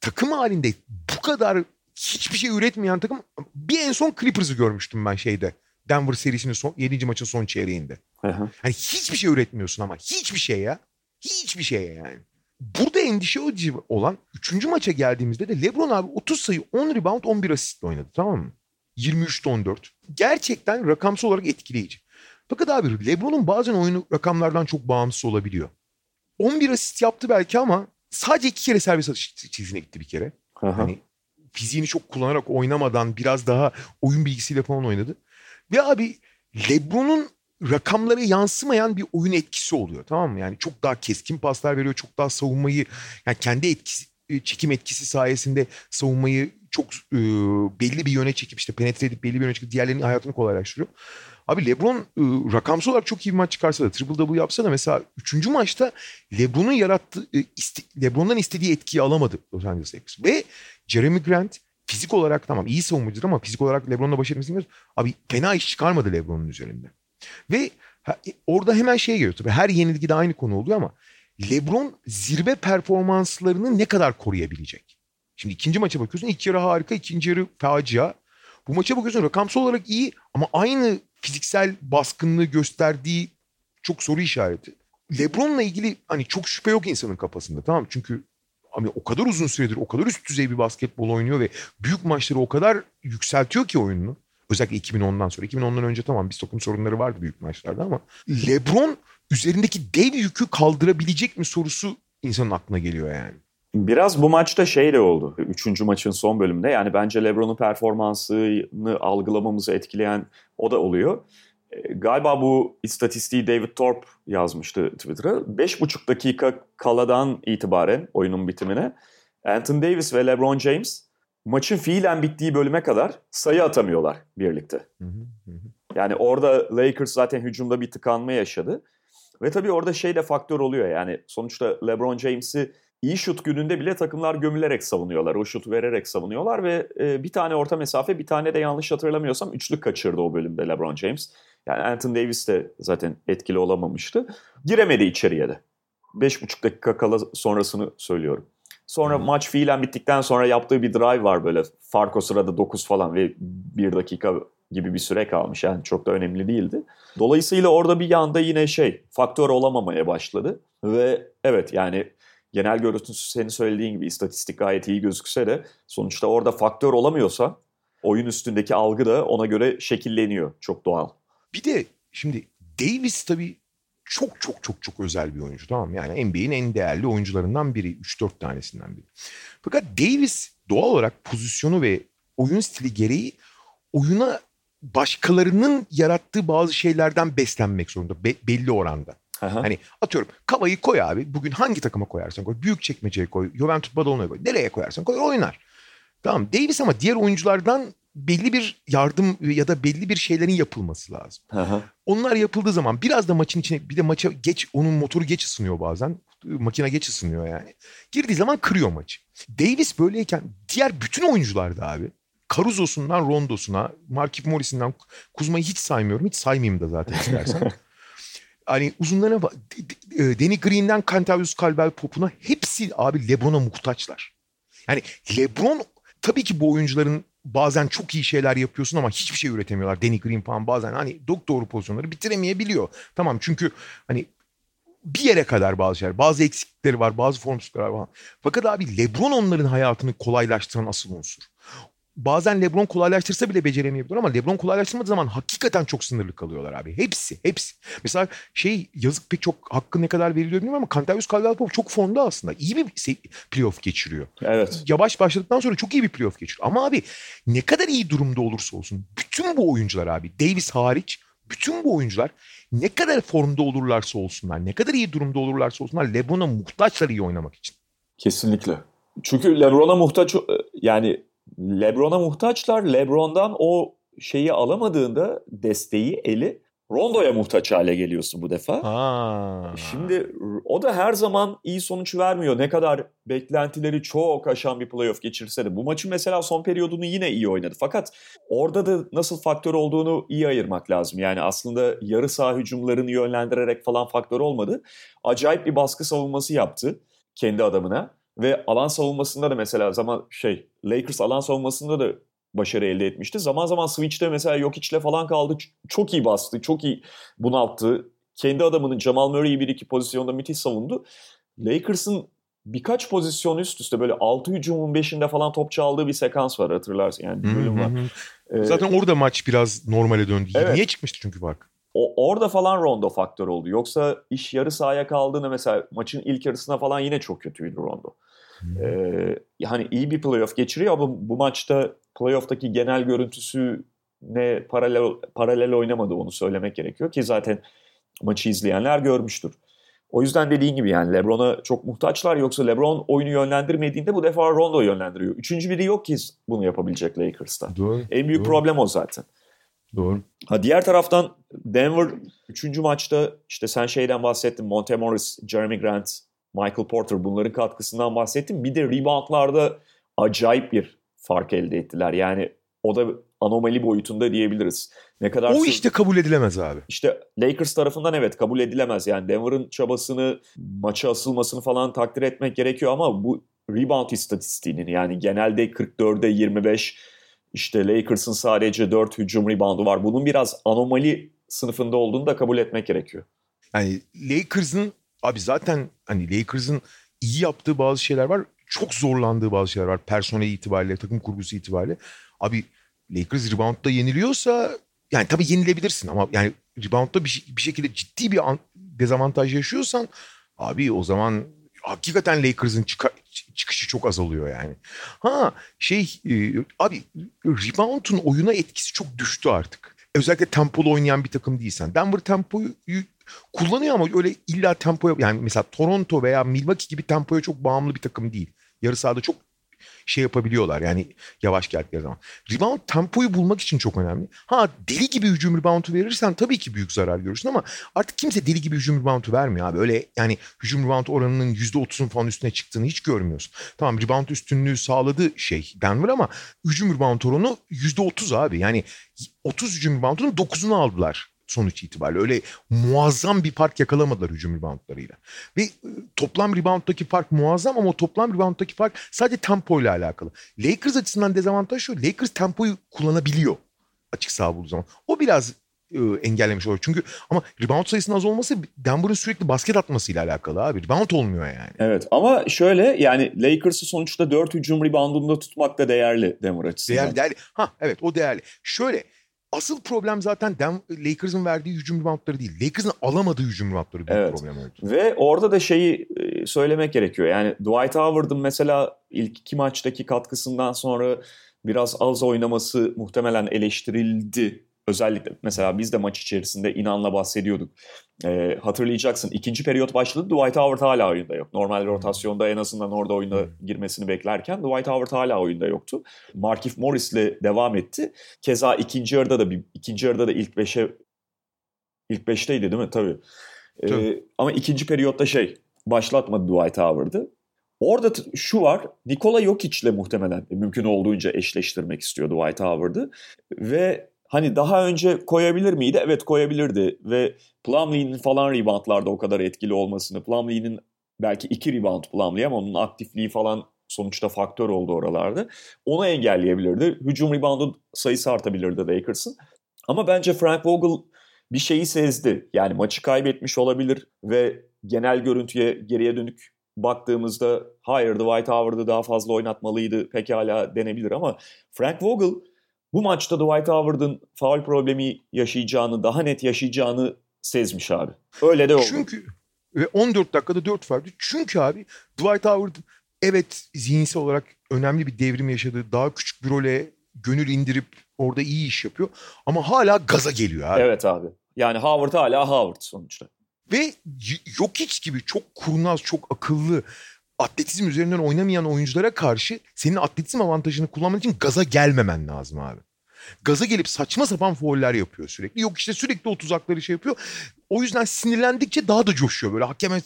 Takım halinde bu kadar hiçbir şey üretmeyen takım bir en son Clippers'ı görmüştüm ben şeyde. Denver serisinin son 7. maçın son çeyreğinde. Hı hı. Hani hiçbir şey üretmiyorsun ama hiçbir şey ya. Hiçbir şey yani. Burada endişe edici olan 3. maça geldiğimizde de LeBron abi 30 sayı 10 rebound 11 asistle oynadı tamam mı? 23'te 14. Gerçekten rakamsal olarak etkileyici. Fakat abi LeBron'un bazen oyunu rakamlardan çok bağımsız olabiliyor. 11 asist yaptı belki ama sadece iki kere servis atış çizgine gitti bir kere. Hı. Hani fiziğini çok kullanarak oynamadan biraz daha oyun bilgisiyle falan oynadı. Ve abi LeBron'un rakamlara yansımayan bir oyun etkisi oluyor tamam mı? Yani çok daha keskin paslar veriyor, çok daha savunmayı yani kendi etkisi e, çekim etkisi sayesinde savunmayı çok e, belli bir yöne çekip işte penetre edip belli bir yöne çekip diğerlerinin hayatını kolaylaştırıyor. Abi LeBron e, rakamsal olarak çok iyi bir maç çıkarsa da triple double yapsa da mesela 3. maçta LeBron'un yarattığı e, iste- LeBron'dan istediği etkiyi alamadı Los Angeles Lakers. Ve Jeremy Grant fizik olarak tamam iyi savunmacıdır ama fizik olarak LeBron'la baş etmesini. Abi fena iş çıkarmadı LeBron'un üzerinde. Ve orada hemen şeye geliyor tabii her yenilgide aynı konu oluyor ama LeBron zirve performanslarını ne kadar koruyabilecek? Şimdi ikinci maça bakıyorsun ilk yarı harika ikinci yarı facia. Bu maça bakıyorsun rakamsal olarak iyi ama aynı fiziksel baskınlığı gösterdiği çok soru işareti. LeBron'la ilgili hani çok şüphe yok insanın kafasında tamam? Çünkü abi o kadar uzun süredir o kadar üst düzey bir basketbol oynuyor ve büyük maçları o kadar yükseltiyor ki oyununu. Özellikle 2010'dan sonra. 2010'dan önce tamam bir takım sorunları vardı büyük maçlarda ama LeBron üzerindeki dev yükü kaldırabilecek mi sorusu insanın aklına geliyor yani. Biraz bu maçta şey de oldu. Üçüncü maçın son bölümünde. Yani bence LeBron'un performansını algılamamızı etkileyen o da oluyor. E, Galiba bu istatistiği David Thorpe yazmıştı Twitter'a. 5,5 dakika kaladan itibaren oyunun bitimine Anthony Davis ve LeBron James maçın fiilen bittiği bölüme kadar sayı atamıyorlar birlikte. Yani orada Lakers zaten hücumda bir tıkanma yaşadı. Ve tabii orada şey de faktör oluyor yani sonuçta LeBron James'i iyi şut gününde bile takımlar gömülerek savunuyorlar. O şutu vererek savunuyorlar ve e, bir tane orta mesafe bir tane de yanlış hatırlamıyorsam üçlük kaçırdı o bölümde LeBron James. Yani Anthony Davis de zaten etkili olamamıştı. Giremedi içeriye de. 5,5 dakika kala sonrasını söylüyorum. Sonra Hmm. maç fiilen bittikten sonra yaptığı bir drive var böyle. Fark o sırada 9 falan ve 1 dakika gibi bir süre kalmış. Yani çok da önemli değildi. Dolayısıyla orada bir yanda yine şey faktör olamamaya başladı. Ve evet yani genel görüntüsü senin söylediğin gibi istatistik gayet iyi gözükse de sonuçta orada faktör olamıyorsa oyun üstündeki algı da ona göre şekilleniyor. Çok doğal. Bir de şimdi Davis tabii çok çok çok çok özel bir oyuncu tamam mı? Yani NBA'in en değerli oyuncularından biri. 3-4 tanesinden biri. Fakat Davis doğal olarak pozisyonu ve oyun stili gereği oyuna başkalarının yarattığı bazı şeylerden beslenmek zorunda be- belli oranda. Aha. Hani atıyorum Kava'yı koy abi. Bugün hangi takıma koyarsan koy. Büyük çekmeceye koy. Juventus Badalona'ya koy. Nereye koyarsan koy oynar. Tamam Davis ama diğer oyunculardan belli bir yardım ya da belli bir şeylerin yapılması lazım. Aha. Onlar yapıldığı zaman biraz da maçın içine bir de maça geç onun motoru geç ısınıyor bazen. Makine geç ısınıyor yani. Girdiği zaman kırıyor maçı. Davis böyleyken diğer bütün oyuncular da abi Caruso'sundan Rondo'suna, Markif Morris'inden Kuzma'yı hiç saymıyorum. Hiç saymayayım da zaten istersen. hani uzunlarına bak. E, Danny Green'den Kentavius Caldwell Pop'una hepsi abi LeBron'a muhtaçlar. Yani LeBron tabii ki bu oyuncuların bazen çok iyi şeyler yapıyorsun ama hiçbir şey üretemiyorlar. Danny Green falan bazen hani dok doğru pozisyonları bitiremeyebiliyor. Tamam çünkü hani bir yere kadar bazı şeyler. Bazı eksiklikleri var, bazı formsuzlukları var falan. Fakat abi LeBron onların hayatını kolaylaştıran asıl unsur. Bazen LeBron kolaylaştırsa bile beceremeyebilir ama LeBron kolaylaştırmadığı zaman hakikaten çok sınırlı kalıyorlar abi. Hepsi, hepsi. Mesela şey yazık pek çok hakkı ne kadar veriliyor bilmiyorum ama Kentavius Caldwell-Pope çok formda aslında. İyi bir playoff geçiriyor Evet. yavaş başladıktan sonra çok iyi bir playoff geçiriyor. Ama abi ne kadar iyi durumda olursa olsun bütün bu oyuncular abi Davis hariç bütün bu oyuncular ne kadar formda olurlarsa olsunlar ne kadar iyi durumda olurlarsa olsunlar LeBron'a muhtaçlar iyi oynamak için. Kesinlikle. Çünkü LeBron'a muhtaç yani LeBron'a muhtaçlar. LeBron'dan o şeyi alamadığında desteği, eli Rondo'ya muhtaç hale geliyorsun bu defa. Ha. Şimdi o da her zaman iyi sonuç vermiyor. Ne kadar beklentileri çok aşan bir playoff geçirse de. Bu maçın mesela son periyodunu yine iyi oynadı. Fakat orada da nasıl faktör olduğunu iyi ayırmak lazım. Yani aslında yarı saha hücumlarını yönlendirerek falan faktör olmadı. Acayip bir baskı savunması yaptı kendi adamına. Ve alan savunmasında da mesela zaman şey Lakers alan savunmasında da başarı elde etmişti. Zaman zaman switch'te mesela yok içle falan kaldı. Çok iyi bastı, çok iyi bunalttı. Kendi adamının Jamal Murray'i bir iki pozisyonda müthiş savundu. Lakers'ın birkaç pozisyon üst üste böyle 6 hücumun 5'inde falan top çaldığı bir sekans var hatırlarsın yani bir bölüm var. Ee, Zaten orada maç biraz normale döndü. Evet. Niye çıkmıştı çünkü fark? O, orada falan Rondo faktör oldu. Yoksa iş yarı sahaya kaldığında mesela maçın ilk yarısına falan yine çok kötüydü Rondo. Ee, yani iyi bir playoff geçiriyor ama bu maçta playoff'taki genel görüntüsü ne paralel paralel oynamadı onu söylemek gerekiyor ki zaten maçı izleyenler görmüştür. O yüzden dediğin gibi yani LeBron'a çok muhtaçlar yoksa LeBron oyunu yönlendirmediğinde bu defa Rondo yönlendiriyor. Üçüncü biri yok ki bunu yapabilecek Lakers'ta. Doğru. En büyük doğru. problem o zaten. Doğru. Ha diğer taraftan Denver 3. maçta işte sen şeyden bahsettin. Monte Morris, Jeremy Grant, Michael Porter bunların katkısından bahsettim. Bir de reboundlarda acayip bir fark elde ettiler. Yani o da anomali boyutunda diyebiliriz. Ne kadar O işte kabul edilemez abi. işte Lakers tarafından evet kabul edilemez. Yani Denver'ın çabasını, maça asılmasını falan takdir etmek gerekiyor ama bu rebound istatistiğinin yani genelde 44'e 25 işte Lakers'ın sadece 4 hücum reboundu var. Bunun biraz anomali sınıfında olduğunu da kabul etmek gerekiyor. Yani Lakers'ın abi zaten hani Lakers'ın iyi yaptığı bazı şeyler var. Çok zorlandığı bazı şeyler var. Personel itibariyle, takım kurgusu itibariyle. Abi Lakers reboundda yeniliyorsa yani tabii yenilebilirsin ama yani reboundda bir, bir şekilde ciddi bir an, dezavantaj yaşıyorsan abi o zaman hakikaten Lakers'ın çıka- çıkışı çok azalıyor yani. Ha şey e, abi rebound'un oyuna etkisi çok düştü artık. Özellikle tempolu oynayan bir takım değilsen. Denver tempoyu kullanıyor ama öyle illa tempoya yani mesela Toronto veya Milwaukee gibi tempoya çok bağımlı bir takım değil. Yarı sahada çok şey yapabiliyorlar yani yavaş geldikleri zaman. Rebound tempoyu bulmak için çok önemli. Ha deli gibi hücum reboundu verirsen tabii ki büyük zarar görürsün ama artık kimse deli gibi hücum reboundu vermiyor abi. Öyle yani hücum rebound oranının %30'un falan üstüne çıktığını hiç görmüyorsun. Tamam rebound üstünlüğü sağladı şey Denver ama hücum rebound oranı %30 abi. Yani 30 hücum reboundunun 9'unu aldılar sonuç itibariyle. Öyle muazzam bir fark yakalamadılar hücum reboundlarıyla. Ve e, toplam rebounddaki fark muazzam ama o toplam rebounddaki fark sadece tempo ile alakalı. Lakers açısından dezavantaj şu. Lakers tempoyu kullanabiliyor açık saha bulduğu zaman. O biraz e, engellemiş oluyor. Çünkü ama rebound sayısının az olması Denver'ın sürekli basket atmasıyla alakalı abi. Rebound olmuyor yani. Evet ama şöyle yani Lakers'ı sonuçta 4 hücum reboundunda tutmak da değerli Denver açısından. Değerli, değerli. Ha evet o değerli. Şöyle asıl problem zaten Lakers'ın verdiği hücum reboundları değil. Lakers'ın alamadığı hücum reboundları büyük Evet. problem oldu. Ve orada da şeyi e, söylemek gerekiyor. Yani Dwight Howard'ın mesela ilk iki maçtaki katkısından sonra biraz az oynaması muhtemelen eleştirildi. Özellikle mesela biz de maç içerisinde inanla bahsediyorduk. E, hatırlayacaksın ikinci periyot başladı Dwight Howard hala oyunda yok. Normal rotasyonda en azından orada oyuna girmesini beklerken Dwight Howard hala oyunda yoktu. Markif Morris'le devam etti. Keza ikinci yarıda da bir ikinci yarıda da ilk beşe ilk beşteydi değil mi? Tabii. Tabii. ama ikinci periyotta şey başlatmadı Dwight Howard'ı. Orada şu var. Nikola Jokic'le muhtemelen mümkün olduğunca eşleştirmek istiyor Dwight Howard'ı. Ve hani daha önce koyabilir miydi? Evet koyabilirdi. Ve Plumlee'nin falan reboundlarda o kadar etkili olmasını, Plumlee'nin belki iki rebound Plumlee ama onun aktifliği falan sonuçta faktör oldu oralarda. Onu engelleyebilirdi. Hücum reboundu sayısı artabilirdi Lakers'ın. Ama bence Frank Vogel bir şeyi sezdi. Yani maçı kaybetmiş olabilir ve genel görüntüye geriye dönük baktığımızda hayır Dwight Howard'ı daha fazla oynatmalıydı pekala denebilir ama Frank Vogel bu maçta Dwight Howard'ın faul problemi yaşayacağını, daha net yaşayacağını sezmiş abi. Öyle de oldu. Çünkü ve 14 dakikada 4 vardı. Çünkü abi Dwight Howard evet zihinsel olarak önemli bir devrim yaşadı. Daha küçük bir role gönül indirip orada iyi iş yapıyor. Ama hala gaza geliyor abi. Evet abi. Yani Howard hala Howard sonuçta. Ve y- Jokic gibi çok kurnaz, çok akıllı, atletizm üzerinden oynamayan oyunculara karşı senin atletizm avantajını kullanman için gaza gelmemen lazım abi. Gaza gelip saçma sapan fauller yapıyor sürekli. Yok işte sürekli o tuzakları şey yapıyor. O yüzden sinirlendikçe daha da coşuyor. Böyle hakeme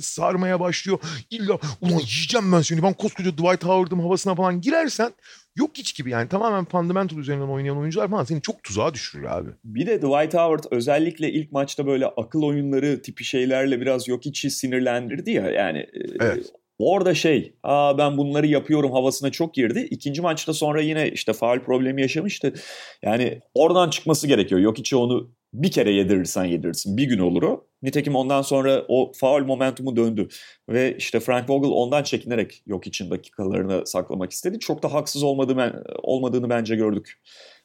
sarmaya başlıyor. İlla ulan yiyeceğim ben seni. Ben koskoca Dwight Howard'ım havasına falan girersen yok hiç gibi yani. Tamamen fundamental üzerinden oynayan oyuncular falan seni çok tuzağa düşürür abi. Bir de Dwight Howard özellikle ilk maçta böyle akıl oyunları tipi şeylerle biraz yok içi sinirlendirdi ya. Yani e, evet. Orada şey, aa ben bunları yapıyorum havasına çok girdi. İkinci maçta sonra yine işte faal problemi yaşamıştı. Yani oradan çıkması gerekiyor. Yok içi onu bir kere yedirirsen yedirirsin. Bir gün olur o. Nitekim ondan sonra o faul momentumu döndü. Ve işte Frank Vogel ondan çekinerek yok için dakikalarını saklamak istedi. Çok da haksız olmadığı, olmadığını bence gördük.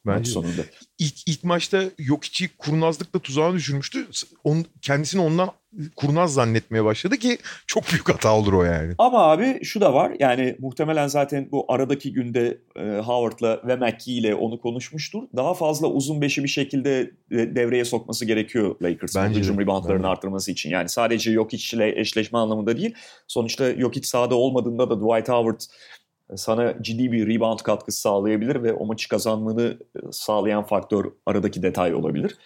Bence maç sonunda. İlk, ilk maçta yok içi kurnazlıkla tuzağa düşürmüştü. On, kendisini ondan kurnaz zannetmeye başladı ki çok büyük hata olur o yani. Ama abi şu da var yani muhtemelen zaten bu aradaki günde e, Howard'la ve McKee ile onu konuşmuştur. Daha fazla uzun beşi bir şekilde devreye sokması gerekiyor Lakers'ın hücum reboundlarını arttırması için. Yani sadece Jokic ile eşleşme anlamında değil. Sonuçta Jokic sahada olmadığında da Dwight Howard sana ciddi bir rebound katkısı sağlayabilir ve o maçı kazanmanı e, sağlayan faktör aradaki detay olabilir.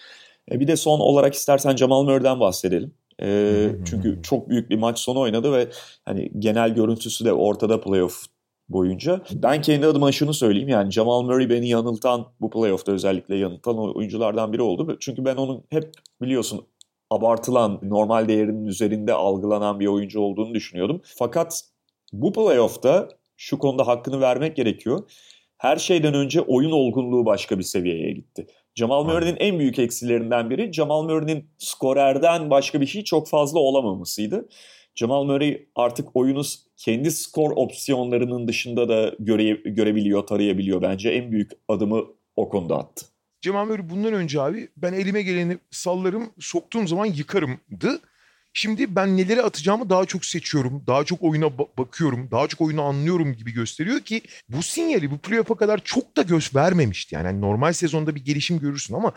E, bir de son olarak istersen Jamal Murray'den bahsedelim. E, çünkü çok büyük bir maç sonu oynadı ve hani genel görüntüsü de ortada playoff boyunca. Ben kendi adıma şunu söyleyeyim yani Jamal Murray beni yanıltan bu playoff'ta özellikle yanıltan oyunculardan biri oldu. Çünkü ben onun hep biliyorsun abartılan normal değerinin üzerinde algılanan bir oyuncu olduğunu düşünüyordum. Fakat bu playoff'ta şu konuda hakkını vermek gerekiyor. Her şeyden önce oyun olgunluğu başka bir seviyeye gitti. Jamal Murray'nin en büyük eksilerinden biri Jamal Murray'nin skorerden başka bir şey çok fazla olamamasıydı. Jamal Murray artık oyunu kendi skor opsiyonlarının dışında da göre, görebiliyor, tarayabiliyor. Bence en büyük adımı o konuda attı. Jamal Murray bundan önce abi ben elime geleni sallarım, soktuğum zaman yıkarımdı. Şimdi ben neleri atacağımı daha çok seçiyorum. Daha çok oyuna ba- bakıyorum. Daha çok oyunu anlıyorum gibi gösteriyor ki bu sinyali bu playoff'a kadar çok da göz vermemişti. Yani, yani normal sezonda bir gelişim görürsün ama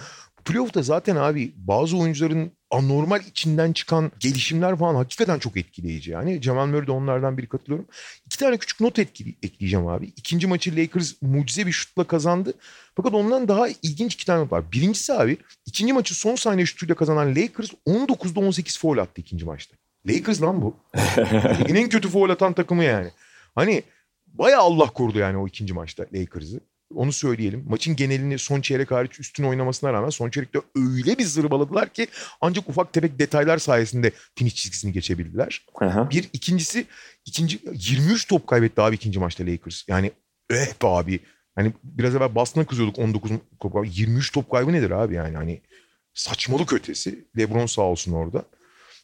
playoff'ta zaten abi bazı oyuncuların anormal içinden çıkan gelişimler falan hakikaten çok etkileyici. Yani Jamal Murray de onlardan biri katılıyorum. İki tane küçük not etkili, ekleyeceğim abi. İkinci maçı Lakers mucize bir şutla kazandı. Fakat ondan daha ilginç iki tane var. Birincisi abi ikinci maçı son saniye şutuyla kazanan Lakers 19'da 18 foul attı ikinci maçta. Lakers lan bu. en kötü foul atan takımı yani. Hani bayağı Allah korudu yani o ikinci maçta Lakers'ı. Onu söyleyelim. Maçın genelini son çeyrek hariç üstün oynamasına rağmen son çeyrekte öyle bir zırbaladılar ki ancak ufak tefek detaylar sayesinde finish çizgisini geçebildiler. Aha. Bir ikincisi ikinci 23 top kaybetti abi ikinci maçta Lakers. Yani eh be abi. Hani biraz evvel Boston'a kızıyorduk 19 top 23 top kaybı nedir abi yani hani saçmalık ötesi. LeBron sağ olsun orada.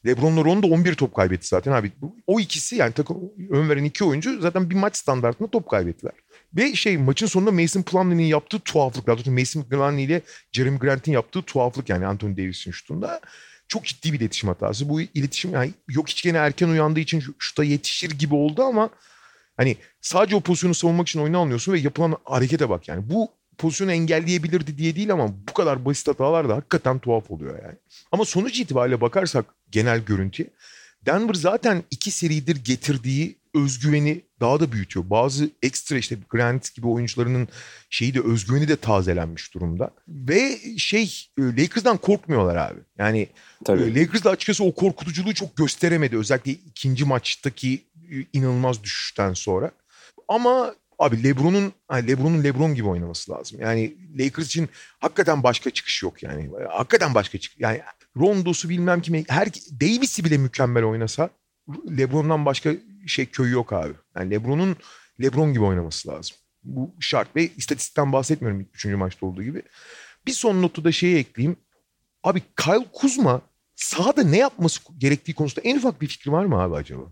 LeBron'la Ron da 11 top kaybetti zaten abi. O ikisi yani takım ön veren iki oyuncu zaten bir maç standartında top kaybettiler. Ve şey maçın sonunda Mason Plumlee'nin yaptığı tuhaflık. Mason Plumlee ile Jeremy Grant'in yaptığı tuhaflık yani Anthony Davis'in şutunda. Çok ciddi bir iletişim hatası. Bu iletişim yani yok hiç gene erken uyandığı için şuta yetişir gibi oldu ama hani sadece o pozisyonu savunmak için oyunu alıyorsun ve yapılan harekete bak yani. Bu pozisyonu engelleyebilirdi diye değil ama bu kadar basit hatalar da hakikaten tuhaf oluyor yani. Ama sonuç itibariyle bakarsak genel görüntü Denver zaten iki seridir getirdiği özgüveni daha da büyütüyor. Bazı ekstra işte Grant gibi oyuncularının şeyi de özgüveni de tazelenmiş durumda. Ve şey e, Lakers'dan korkmuyorlar abi. Yani Tabii. E, Lakers da açıkçası o korkutuculuğu çok gösteremedi. Özellikle ikinci maçtaki e, inanılmaz düşüşten sonra. Ama abi LeBron'un LeBron'un LeBron gibi oynaması lazım. Yani Lakers için hakikaten başka çıkış yok yani. Hakikaten başka çıkış. Yani Rondo'su bilmem kimi her Davis'i bile mükemmel oynasa LeBron'dan başka şey köyü yok abi. Yani LeBron'un LeBron gibi oynaması lazım. Bu şart ve istatistikten bahsetmiyorum 3. maçta olduğu gibi. Bir son notu da şeyi ekleyeyim. Abi Kyle Kuzma sahada ne yapması gerektiği konusunda en ufak bir fikri var mı abi acaba?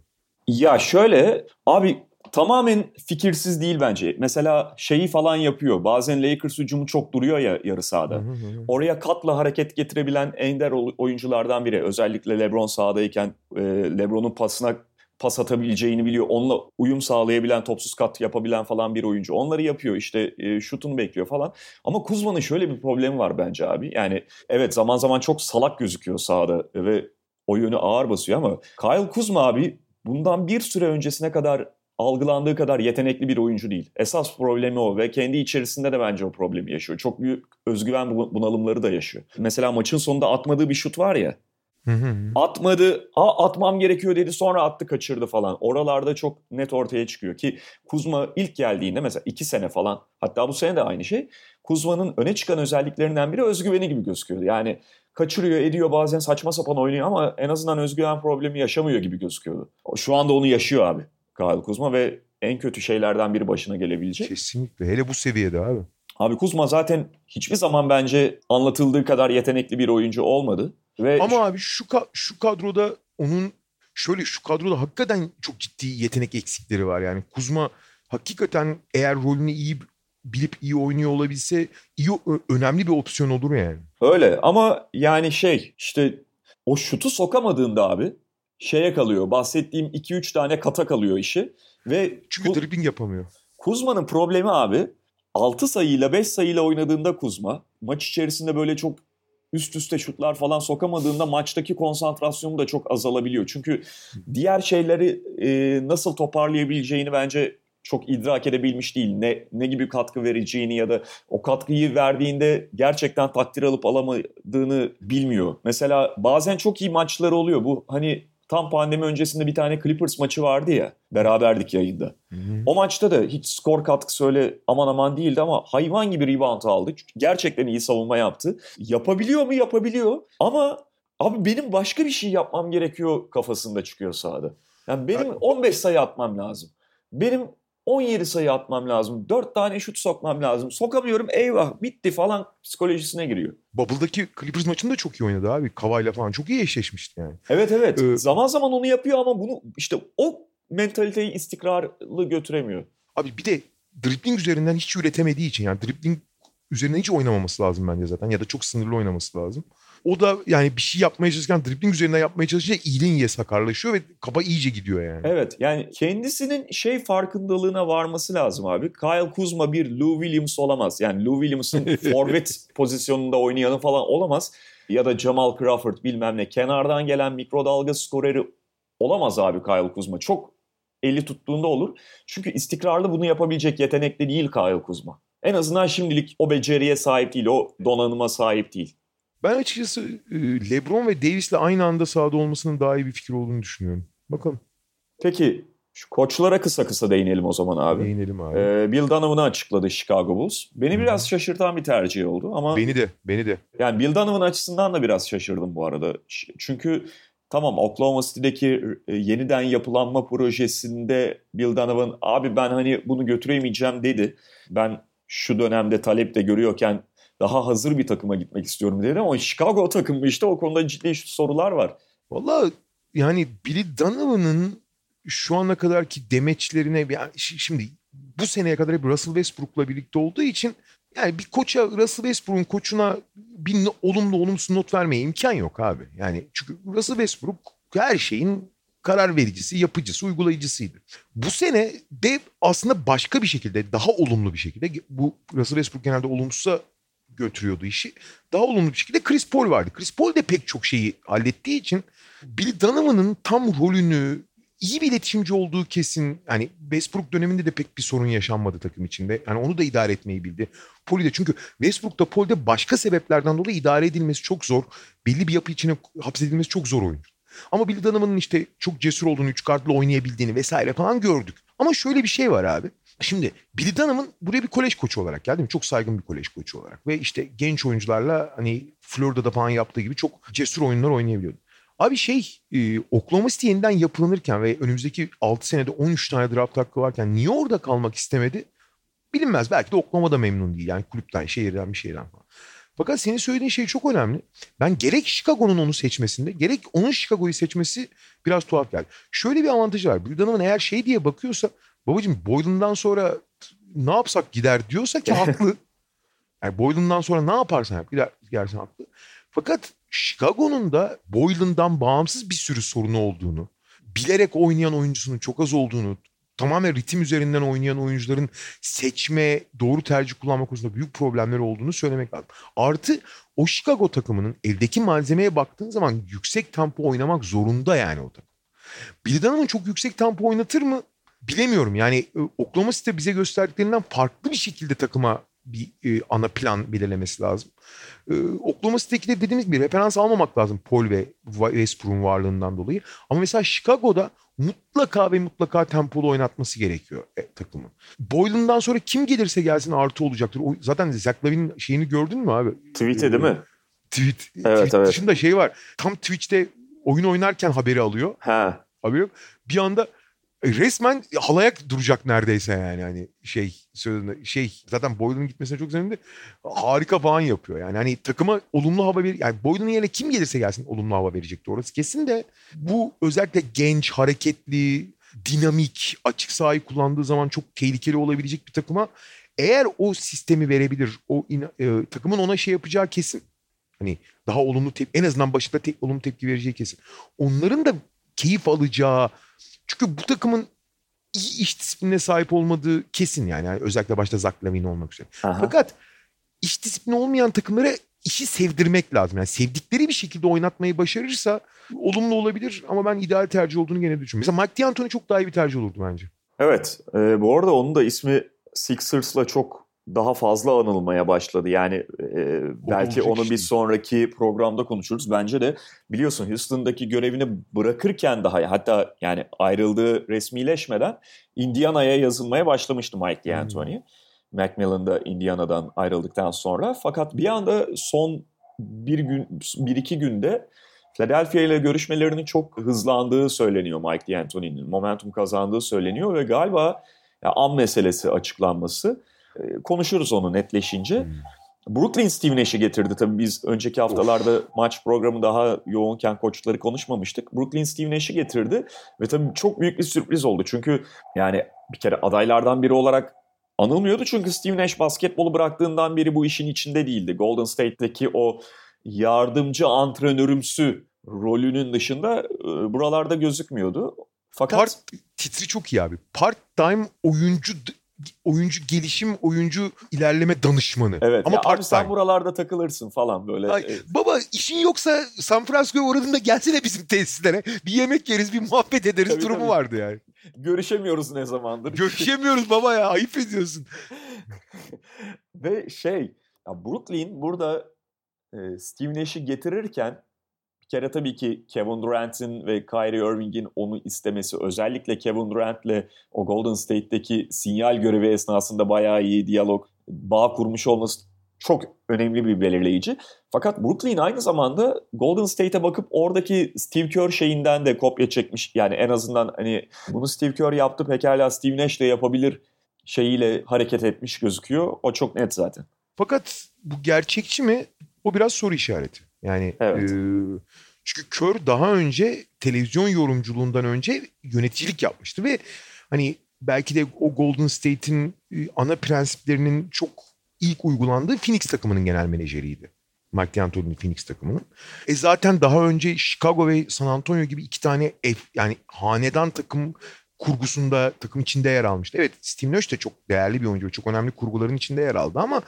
Ya şöyle abi tamamen fikirsiz değil bence. Mesela şeyi falan yapıyor. Bazen Lakers hücumu çok duruyor ya yarı sahada. Oraya katla hareket getirebilen ender oyunculardan biri. Özellikle LeBron sahadayken e, LeBron'un pasına pas atabileceğini biliyor. Onunla uyum sağlayabilen, topsuz kat yapabilen falan bir oyuncu. Onları yapıyor işte e, şutunu bekliyor falan. Ama Kuzma'nın şöyle bir problemi var bence abi. Yani evet zaman zaman çok salak gözüküyor sahada ve o yönü ağır basıyor ama Kyle Kuzma abi bundan bir süre öncesine kadar algılandığı kadar yetenekli bir oyuncu değil. Esas problemi o ve kendi içerisinde de bence o problemi yaşıyor. Çok büyük özgüven bunalımları da yaşıyor. Mesela maçın sonunda atmadığı bir şut var ya. Atmadı, Aa, atmam gerekiyor dedi sonra attı kaçırdı falan. Oralarda çok net ortaya çıkıyor ki Kuzma ilk geldiğinde mesela iki sene falan hatta bu sene de aynı şey. Kuzma'nın öne çıkan özelliklerinden biri özgüveni gibi gözüküyordu. Yani kaçırıyor ediyor bazen saçma sapan oynuyor ama en azından özgüven problemi yaşamıyor gibi gözüküyordu. Şu anda onu yaşıyor abi Kyle Kuzma ve en kötü şeylerden biri başına gelebilecek. Kesinlikle hele bu seviyede abi. Abi Kuzma zaten hiçbir zaman bence anlatıldığı kadar yetenekli bir oyuncu olmadı. Ve Ama abi şu ka- şu kadroda onun şöyle şu kadroda hakikaten çok ciddi yetenek eksikleri var. Yani Kuzma hakikaten eğer rolünü iyi bilip iyi oynuyor olabilse iyi önemli bir opsiyon olur yani. Öyle ama yani şey işte o şutu sokamadığında abi şeye kalıyor. Bahsettiğim 2-3 tane kata kalıyor işi. Ve Çünkü Ku- dribbling yapamıyor. Kuzma'nın problemi abi 6 sayıyla 5 sayıyla oynadığında Kuzma maç içerisinde böyle çok üst üste şutlar falan sokamadığında maçtaki konsantrasyonu da çok azalabiliyor. Çünkü diğer şeyleri e, nasıl toparlayabileceğini bence çok idrak edebilmiş değil. Ne ne gibi katkı vereceğini ya da o katkıyı verdiğinde gerçekten takdir alıp alamadığını bilmiyor. Mesela bazen çok iyi maçları oluyor. Bu hani tam pandemi öncesinde bir tane Clippers maçı vardı ya. Beraberdik yayında. Hı hı. O maçta da hiç skor katkısı öyle aman aman değildi ama hayvan gibi rebound aldı. Gerçekten iyi savunma yaptı. Yapabiliyor mu? Yapabiliyor. Ama abi benim başka bir şey yapmam gerekiyor kafasında çıkıyor sahada. Yani benim 15 sayı atmam lazım. Benim 17 sayı atmam lazım. 4 tane şut sokmam lazım. Sokamıyorum eyvah bitti falan psikolojisine giriyor. Bubble'daki Clippers maçında çok iyi oynadı abi. Kavayla falan çok iyi eşleşmişti yani. Evet evet. Ee, zaman zaman onu yapıyor ama bunu işte o mentaliteyi istikrarlı götüremiyor. Abi bir de dribbling üzerinden hiç üretemediği için yani dribbling üzerine hiç oynamaması lazım bence zaten ya da çok sınırlı oynaması lazım. O da yani bir şey yapmaya çalışırken dribbling üzerinden yapmaya çalışınca iyiden iyiye sakarlaşıyor ve kafa iyice gidiyor yani. Evet yani kendisinin şey farkındalığına varması lazım abi. Kyle Kuzma bir Lou Williams olamaz. Yani Lou Williams'ın forvet pozisyonunda oynayanı falan olamaz. Ya da Jamal Crawford bilmem ne. Kenardan gelen mikrodalga skoreri olamaz abi Kyle Kuzma. Çok eli tuttuğunda olur. Çünkü istikrarlı bunu yapabilecek yetenekli değil Kyle Kuzma. En azından şimdilik o beceriye sahip değil, o donanıma sahip değil. Ben açıkçası e, LeBron ve Davis'le aynı anda sahada olmasının daha iyi bir fikir olduğunu düşünüyorum. Bakalım. Peki şu koçlara kısa kısa değinelim o zaman abi. Değinelim abi. Ee, Bill Donovan'ı açıkladı Chicago Bulls. Beni biraz Hı-hı. şaşırtan bir tercih oldu ama... Beni de, beni de. Yani Bill Donovan açısından da biraz şaşırdım bu arada. Çünkü tamam Oklahoma City'deki e, yeniden yapılanma projesinde Bill Donovan abi ben hani bunu götüremeyeceğim dedi. Ben şu dönemde talep de görüyorken daha hazır bir takıma gitmek istiyorum dedi ama Chicago takımı işte o konuda ciddi sorular var. Valla yani Billy Donovan'ın şu ana kadarki demeçlerine yani şimdi bu seneye kadar hep Russell Westbrook'la birlikte olduğu için yani bir koça Russell Westbrook'un koçuna bir olumlu olumsuz not vermeye imkan yok abi. Yani çünkü Russell Westbrook her şeyin karar vericisi, yapıcısı, uygulayıcısıydı. Bu sene de aslında başka bir şekilde, daha olumlu bir şekilde bu Russell Westbrook genelde olumsuza götürüyordu işi. Daha olumlu bir şekilde Chris Paul vardı. Chris Paul de pek çok şeyi hallettiği için Bill Donovan'ın tam rolünü iyi bir iletişimci olduğu kesin. Yani Westbrook döneminde de pek bir sorun yaşanmadı takım içinde. Yani onu da idare etmeyi bildi. Paul'i de çünkü Westbrook'ta Paul'de başka sebeplerden dolayı idare edilmesi çok zor. Belli bir yapı içine hapsedilmesi çok zor oyuncu. Ama Bill Donovan'ın işte çok cesur olduğunu, üç kartlı oynayabildiğini vesaire falan gördük. Ama şöyle bir şey var abi. Şimdi Billy Dunham'ın buraya bir kolej koçu olarak geldi mi? Çok saygın bir kolej koçu olarak. Ve işte genç oyuncularla hani Florida'da falan yaptığı gibi çok cesur oyunlar oynayabiliyordu. Abi şey e, Oklahoma City yeniden yapılanırken ve önümüzdeki 6 senede 13 tane draft hakkı varken niye orada kalmak istemedi? Bilinmez. Belki de Oklahoma'da memnun değil. Yani kulüpten, şehirden bir şeyden falan. Fakat senin söylediğin şey çok önemli. Ben gerek Chicago'nun onu seçmesinde gerek onun Chicago'yu seçmesi biraz tuhaf geldi. Şöyle bir avantajı var. Bill Donovan eğer şey diye bakıyorsa babacığım Boylan'dan sonra ne yapsak gider diyorsa ki haklı. Yani Boylan'dan sonra ne yaparsan yap gider, gidersen haklı. Fakat Chicago'nun da Boylan'dan bağımsız bir sürü sorunu olduğunu, bilerek oynayan oyuncusunun çok az olduğunu, tamamen ritim üzerinden oynayan oyuncuların seçme, doğru tercih kullanma konusunda büyük problemleri olduğunu söylemek lazım. Artı o Chicago takımının evdeki malzemeye baktığın zaman yüksek tempo oynamak zorunda yani o takım. Billy Donovan çok yüksek tempo oynatır mı? Bilemiyorum yani e, Oklahoma City bize gösterdiklerinden farklı bir şekilde takıma bir e, ana plan belirlemesi lazım. E, Oklahoma City'de dediğimiz gibi referans almamak lazım Paul ve Westbrook'un varlığından dolayı. Ama mesela Chicago'da mutlaka ve mutlaka tempolu oynatması gerekiyor e, takımın. Boylan'dan sonra kim gelirse gelsin artı olacaktır. O, zaten Zach Lavin'in şeyini gördün mü abi? Tweet'e değil mi? Tweet, Evet, tweet evet. dışında şey var. Tam Twitch'te oyun oynarken haberi alıyor. Ha. Haberi yok. Bir anda resmen halaya duracak neredeyse yani hani şey sözünde şey zaten Boylan'ın gitmesine çok sevindi. Harika falan yapıyor yani hani takıma olumlu hava ver yani Boylan'ın yerine kim gelirse gelsin olumlu hava verecekti orası kesin de bu özellikle genç, hareketli, dinamik, açık sahayı kullandığı zaman çok tehlikeli olabilecek bir takıma eğer o sistemi verebilir, o ina- e, takımın ona şey yapacağı kesin. Hani daha olumlu tepki, en azından başında tek olumlu tepki vereceği kesin. Onların da keyif alacağı, çünkü bu takımın iyi iş disiplinine sahip olmadığı kesin yani. yani özellikle başta Zach Lavine olmak üzere. Aha. Fakat iş disiplini olmayan takımlara işi sevdirmek lazım. Yani sevdikleri bir şekilde oynatmayı başarırsa olumlu olabilir ama ben ideal tercih olduğunu gene düşünüyorum. Mesela Mike D'Antoni çok daha iyi bir tercih olurdu bence. Evet. e, bu arada onun da ismi Sixers'la çok daha fazla anılmaya başladı. Yani e, belki onu bir sonraki programda konuşuruz. Bence de biliyorsun Houston'daki görevini bırakırken daha hatta yani ayrıldığı resmileşmeden Indiana'ya yazılmaya başlamıştı Mike D'Antoni. Macmillan da Indiana'dan ayrıldıktan sonra. Fakat bir anda son bir gün, bir iki günde Philadelphia ile görüşmelerinin çok hızlandığı söyleniyor Mike D'Antoni'nin. Momentum kazandığı söyleniyor ve galiba ya, an meselesi açıklanması. Ee, konuşuruz onu netleşince. Brooklyn Steve Nash'i getirdi. Tabii biz önceki haftalarda maç programı daha yoğunken koçları konuşmamıştık. Brooklyn Steve Nash'i getirdi ve tabii çok büyük bir sürpriz oldu. Çünkü yani bir kere adaylardan biri olarak anılmıyordu. Çünkü Steve Nash basketbolu bıraktığından beri bu işin içinde değildi. Golden State'deki o yardımcı antrenörümsü rolünün dışında e, buralarda gözükmüyordu. Fakat Part titri çok iyi abi. Part time oyuncu oyuncu gelişim, oyuncu ilerleme danışmanı. evet Ama ya part abi sen buralarda takılırsın falan böyle. Ay, E, baba işin yoksa San Francisco'ya uğradığında gelsene bizim tesislere. Bir yemek yeriz, bir muhabbet ederiz Tabii, durumu tabii. vardı yani. görüşemiyoruz ne zamandır. Görüşemiyoruz baba ya ayıp ediyorsun. Ve şey, ya Brooklyn burada e, Steve Nash'i getirirken kere tabii ki Kevin Durant'in ve Kyrie Irving'in onu istemesi özellikle Kevin Durant'le o Golden State'deki sinyal görevi esnasında bayağı iyi diyalog, bağ kurmuş olması çok önemli bir belirleyici. Fakat Brooklyn aynı zamanda Golden State'e bakıp oradaki Steve Kerr şeyinden de kopya çekmiş. Yani en azından hani bunu Steve Kerr yaptı pekala Steve Nash de yapabilir şeyiyle hareket etmiş gözüküyor. O çok net zaten. Fakat bu gerçekçi mi? O biraz soru işareti. Yani Evet. e, çünkü Kör daha önce televizyon yorumculuğundan önce yöneticilik yapmıştı ve hani belki de o Golden State'in ana prensiplerinin çok ilk uygulandığı Phoenix takımının genel menajeriydi. Mike D'Antoni'nin Phoenix takımının. E zaten daha önce Chicago ve San Antonio gibi iki tane ev yani hanedan takım kurgusunda takım içinde yer almıştı. Evet Steve de çok değerli bir oyuncu. Çok önemli kurguların içinde yer aldı ama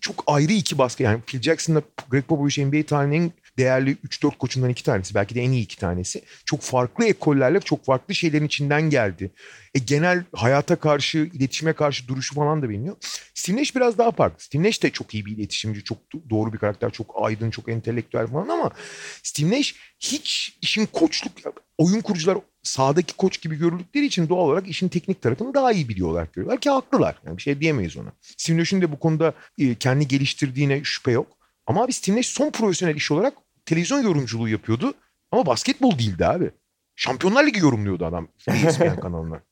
çok ayrı iki baskı. Yani Phil Jackson'la Greg Popovich NBA tarihinin değerli 3-4 koçundan iki tanesi. Belki de en iyi iki tanesi. Çok farklı ekollerle çok farklı şeylerin içinden geldi. E, genel hayata karşı, iletişime karşı duruşu falan da biliniyor. Steve biraz daha farklı. Steve de çok iyi bir iletişimci, çok doğru bir karakter, çok aydın, çok entelektüel falan ama Steve hiç işin koçluk, oyun kurucular sahadaki koç gibi görüldükleri için doğal olarak işin teknik tarafını daha iyi biliyorlar görüyorlar ki haklılar. Yani bir şey diyemeyiz ona. Steve Nash'in de bu konuda e, kendi geliştirdiğine şüphe yok. Ama abi Steve Nash son profesyonel iş olarak televizyon yorumculuğu yapıyordu. Ama basketbol değildi abi. Şampiyonlar Ligi yorumluyordu adam ESPN kanalına.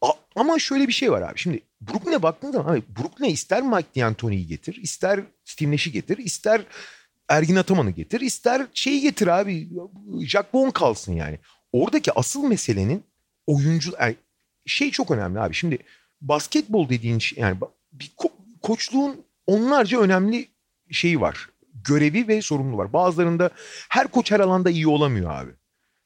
A- ama şöyle bir şey var abi. Şimdi Brooklyn'e baktığın zaman abi Brooklyn'e ister Mike D'Antoni'yi getir, ister Steve Nash'i getir, ister Ergin Ataman'ı getir, ister şeyi getir abi. Jack Vaughn kalsın yani. Oradaki asıl meselenin oyuncu yani şey çok önemli abi. Şimdi basketbol dediğin şey yani bir ko- koçluğun onlarca önemli şeyi var. Görevi ve sorumluluğu var. Bazılarında her koç her alanda iyi olamıyor abi.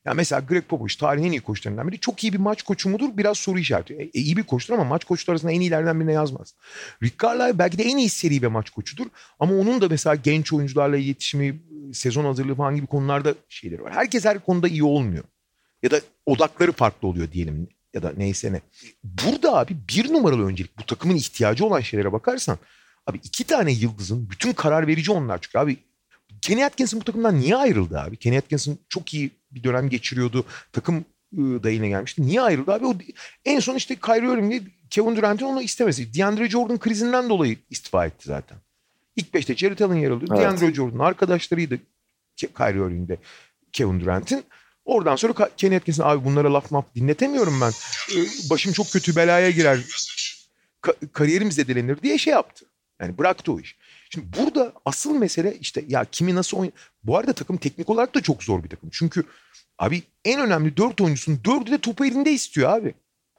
Ya mesela Greg Popovich tarihin iyi koçlarından biri. Çok iyi bir maç koçu mudur? Biraz soru işareti. E, e, iyi bir koçtur ama maç koçları arasında en iyilerden birine yazmaz. Rick Carlisle belki de en iyi seri ve maç koçudur. Ama onun da mesela genç oyuncularla iletişimi, sezon hazırlığı falan gibi konularda şeyleri var. Herkes her konuda iyi olmuyor. Ya da odakları farklı oluyor diyelim. ya da neyse ne. Burada abi bir numaralı öncelik bu takımın ihtiyacı olan şeylere bakarsan abi iki tane yıldızın bütün karar verici onlar çünkü abi Kenny Atkinson bu takımdan niye ayrıldı abi? Kenny Atkinson çok iyi bir dönem geçiriyordu. Takım ıı, da yine gelmişti. Niye ayrıldı abi? O en son işte Kyrie Irving'le Kevin Durant'in onu istemesi. DeAndre Jordan krizinden dolayı istifa etti zaten. İlk beşte Jared Allen yer alıyor. Evet. DeAndre Jordan arkadaşlarıydı Kyrie Irving'de Kevin Durant'in. Oradan sonra Kenny Atkinson abi bunlara laf maf dinletemiyorum ben. Başım çok kötü belaya girer. Ka- kariyerim zedelenir diye şey yaptı. Yani bıraktı o iş. Şimdi burada asıl mesele işte ya kimi nasıl oyn... Bu arada takım teknik olarak da çok zor bir takım. Çünkü abi en önemli dört oyuncusunun dördü de topu elinde istiyor abi.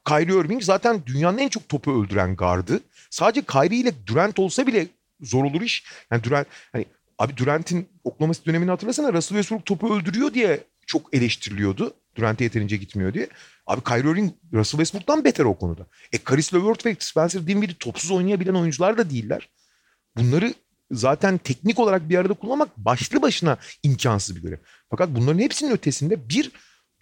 Kyrie Irving zaten dünyanın en çok topu öldüren gardı. Sadece Kyrie ile Durant olsa bile zor olur iş. Yani Durant hani abi Durant'in Oklahoma City dönemini hatırlasana Russell Westbrook topu öldürüyor diye çok eleştiriliyordu. Durant'e yeterince gitmiyor diye. Abi Kyrie Irving Russell Westbrook'tan beter o konuda. E Caris LeVert ve Spencer Dinwiddie topsuz oynayabilen oyuncular da değiller. Bunları zaten teknik olarak bir arada kullanmak başlı başına imkansız bir görev. Fakat bunların hepsinin ötesinde bir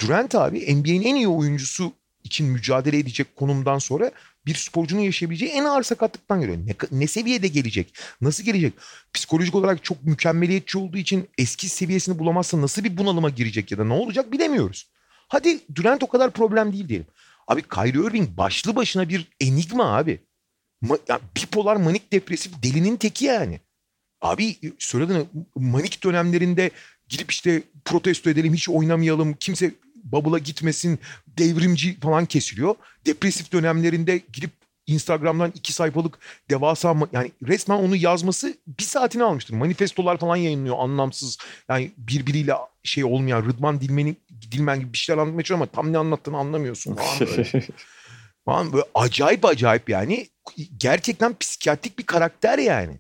Durant abi NBA'nin en iyi oyuncusu için mücadele edecek konumdan sonra bir sporcunun yaşayabileceği en ağır sakatlıktan geliyor. Ne, ne seviyede gelecek? Nasıl gelecek? Psikolojik olarak çok mükemmeliyetçi olduğu için eski seviyesini bulamazsa nasıl bir bunalıma girecek ya da ne olacak bilemiyoruz. Hadi Durant o kadar problem değil diyelim. Abi Kyrie Irving başlı başına bir enigma abi. Ma- ya bipolar manik depresif delinin teki yani. Abi söylediğin manik dönemlerinde gidip işte protesto edelim hiç oynamayalım kimse bubble'a gitmesin devrimci falan kesiliyor. Depresif dönemlerinde gidip Instagram'dan iki sayfalık devasa yani resmen onu yazması bir saatini almıştır. Manifestolar falan yayınlıyor anlamsız. Yani birbiriyle şey olmayan Rıdvan Dilmen'in Dilmen gibi bir şeyler anlatmaya çalışıyor ama tam ne anlattığını anlamıyorsun falan böyle. falan böyle acayip acayip yani gerçekten psikiyatrik bir karakter yani.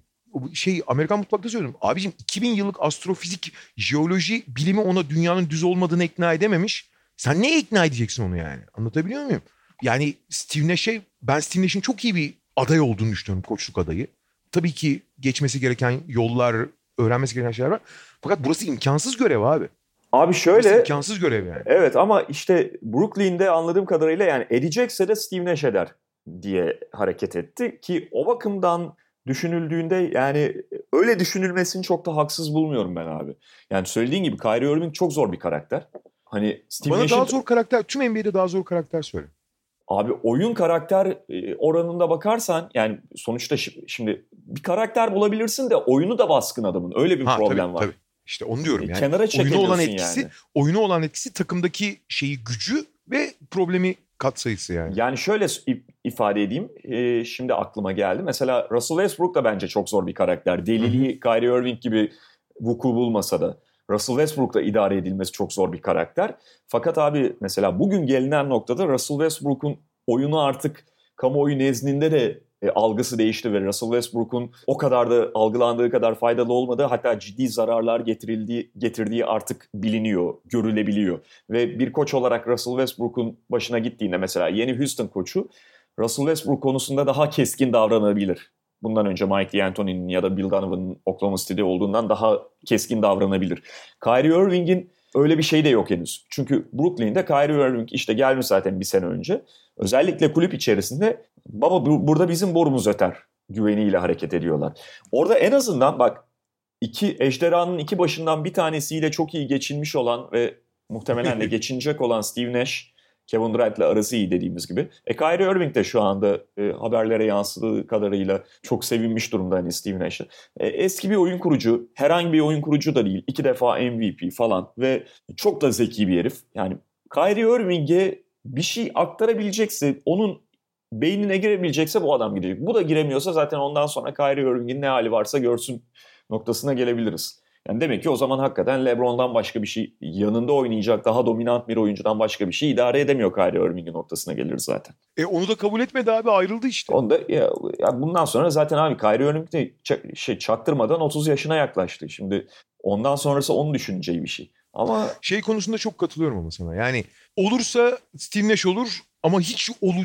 Şey Amerikan mutfakta söylüyorum. Abicim 2000 yıllık astrofizik, jeoloji bilimi ona dünyanın düz olmadığını ikna edememiş. Sen neye ikna edeceksin onu yani? Anlatabiliyor muyum? Yani Steve Nash'e ben Steve Nash'in çok iyi bir aday olduğunu düşünüyorum koçluk adayı. Tabii ki geçmesi gereken yollar, öğrenmesi gereken şeyler var. Fakat burası imkansız görev abi. Abi Burası şöyle imkansız görev yani. evet ama işte Brooklyn'de anladığım kadarıyla yani edecekse de Steve Nash eder diye hareket etti ki o bakımdan düşünüldüğünde yani öyle düşünülmesini çok da haksız bulmuyorum ben abi. Yani söylediğin gibi Kyrie Irving çok zor bir karakter. Hani Steve Bana Nash'in daha zor karakter, tüm NBA'de daha zor karakter söyle. Abi oyun karakter e, oranında bakarsan yani sonuçta şi- şimdi bir karakter bulabilirsin de oyunu da baskın adamın. Öyle bir Ha, problem tabii, var. Tabii. İşte onu diyorum E, yani. Kenara oyunu olan etkisi, yani. oyunu olan etkisi takımdaki şeyi gücü ve problemi katsayısı yani. Yani şöyle if- ifade edeyim. e, şimdi aklıma geldi. Mesela Russell Westbrook da bence çok zor bir karakter. Deliliği Kyrie Irving gibi vuku bulmasa da Russell Westbrook'la idare edilmesi çok zor bir karakter. Fakat abi mesela bugün gelinen noktada Russell Westbrook'un oyunu artık kamuoyu nezdinde de e, algısı değişti ve Russell Westbrook'un o kadar da algılandığı kadar faydalı olmadığı hatta ciddi zararlar getirildiği getirdiği artık biliniyor, görülebiliyor. Ve bir koç olarak Russell Westbrook'un başına gittiğinde mesela yeni Houston koçu Russell Westbrook konusunda daha keskin davranabilir. Bundan önce Mike D'Antoni'nin ya da Bill Donovan'ın Oklahoma City'de olduğundan daha keskin davranabilir. Kyrie Irving'in öyle bir şey de yok henüz. Çünkü Brooklyn'de Kyrie Irving işte gelmiş zaten bir sene önce. Özellikle kulüp içerisinde baba bu- burada bizim borumuz öter güveniyle hareket ediyorlar. Orada en azından bak iki ejderhanın iki başından bir tanesiyle çok iyi geçinmiş olan ve muhtemelen de geçinecek olan Steve Nash, Kevin Durant'le arası iyi dediğimiz gibi. E Kyrie Irving de şu anda e, haberlere yansıdığı kadarıyla çok sevinmiş durumda hani Steve Nash'e. E, eski bir oyun kurucu, herhangi bir oyun kurucu da değil. iki defa MVP falan ve çok da zeki bir herif. Yani Kyrie Irving'e bir şey aktarabilecekse, onun beynine girebilecekse bu adam girecek. Bu da giremiyorsa zaten ondan sonra Kyrie Irving'in ne hali varsa görsün noktasına gelebiliriz. Yani demek ki o zaman hakikaten LeBron'dan başka bir şey yanında oynayacak daha dominant bir oyuncudan başka bir şey idare edemiyor Kyrie Irving'in noktasına geliriz zaten. E onu da kabul etmedi abi ayrıldı işte. Onu da ya, ya bundan sonra zaten abi Kyrie Irving de şey çaktırmadan 30 yaşına yaklaştı. Şimdi ondan sonrası onun düşüneceği bir şey. Ama Şey konusunda çok katılıyorum ama sana. Yani olursa Steve Nash olur ama hiç olu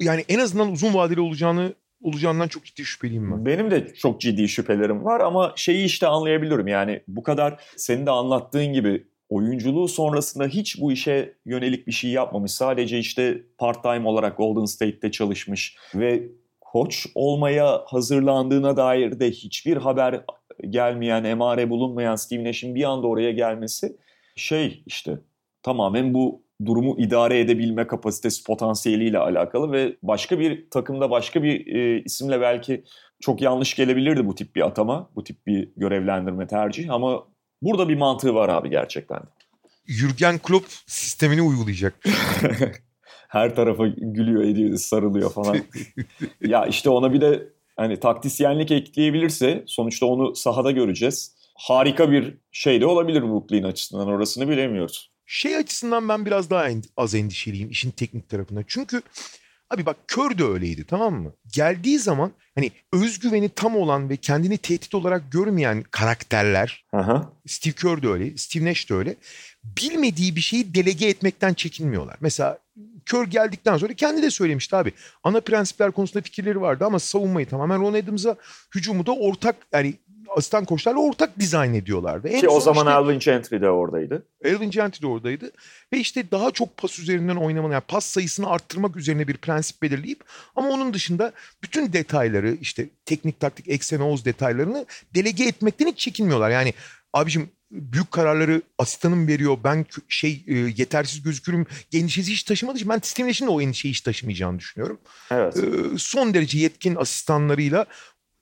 yani en azından uzun vadeli olacağını olacağından çok ciddi şüpheliyim ben. Benim de çok ciddi şüphelerim var ama şeyi işte anlayabiliyorum. Yani bu kadar senin de anlattığın gibi oyunculuğu sonrasında hiç bu işe yönelik bir şey yapmamış. Sadece işte part-time olarak Golden State'te çalışmış ve koç olmaya hazırlandığına dair de hiçbir haber gelmeyen, emare bulunmayan Steve Nash'in bir anda oraya gelmesi şey işte tamamen bu durumu idare edebilme kapasitesi potansiyeliyle alakalı ve başka bir takımda başka bir e, isimle belki çok yanlış gelebilirdi bu tip bir atama, bu tip bir görevlendirme tercih ama burada bir mantığı var abi gerçekten. Jürgen Klopp sistemini uygulayacak. Her tarafa gülüyor, ediyor, sarılıyor falan. ya işte ona bir de hani taktisyenlik ekleyebilirse sonuçta onu sahada göreceğiz. Harika bir şey de olabilir Brooklyn açısından orasını bilemiyoruz. Şey açısından ben biraz daha az endişeliyim işin teknik tarafında. Çünkü Abi bak Kör de öyleydi tamam mı? Geldiği zaman hani özgüveni tam olan ve kendini tehdit olarak görmeyen karakterler. Aha. Steve Kerr de öyle, Steve Nash de öyle. Bilmediği bir şeyi delege etmekten çekinmiyorlar. Mesela Kör geldikten sonra kendi de söylemişti abi. Ana prensipler konusunda fikirleri vardı ama savunmayı tamamen Ron Adams'a hücumu da ortak yani asistan koçlarla ortak dizayn ediyorlardı. En Ki o zaman işte, Alvin Gentry de oradaydı. Alvin Gentry de oradaydı. Ve işte daha çok pas üzerinden oynamanı, yani pas sayısını arttırmak üzerine bir prensip belirleyip ama onun dışında bütün detayları işte teknik taktik eksen oğuz detaylarını delege etmekten hiç çekinmiyorlar. Yani abicim büyük kararları asistanım veriyor. Ben şey e, yetersiz gözükürüm. Endişesi hiç taşımadığı için ben Steve Nash'in de o endişeyi hiç taşımayacağını düşünüyorum. Evet. E, son derece yetkin asistanlarıyla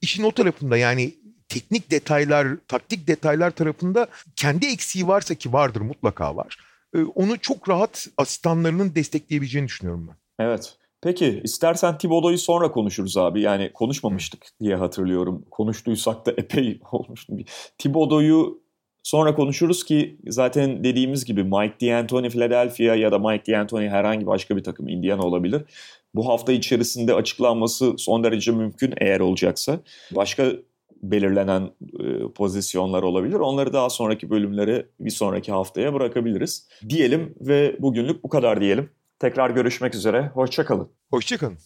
işin o tarafında yani teknik detaylar, taktik detaylar tarafında kendi eksiği varsa ki vardır mutlaka var. E, onu çok rahat asistanlarının destekleyebileceğini düşünüyorum ben. Evet. Peki istersen Thibodeau'yu sonra konuşuruz abi. Yani konuşmamıştık diye hatırlıyorum. Konuştuysak da epey olmuştu. Thibodeau'yu sonra konuşuruz ki zaten dediğimiz gibi Mike D'Antoni Philadelphia ya da Mike D'Antoni herhangi başka bir takım Indiana olabilir. Bu hafta içerisinde açıklanması son derece mümkün eğer olacaksa. Başka belirlenen e, pozisyonlar olabilir. Onları daha sonraki bölümlere bir sonraki haftaya bırakabiliriz. Diyelim ve bugünlük bu kadar diyelim. Tekrar görüşmek üzere. Hoşçakalın. Hoşçakalın.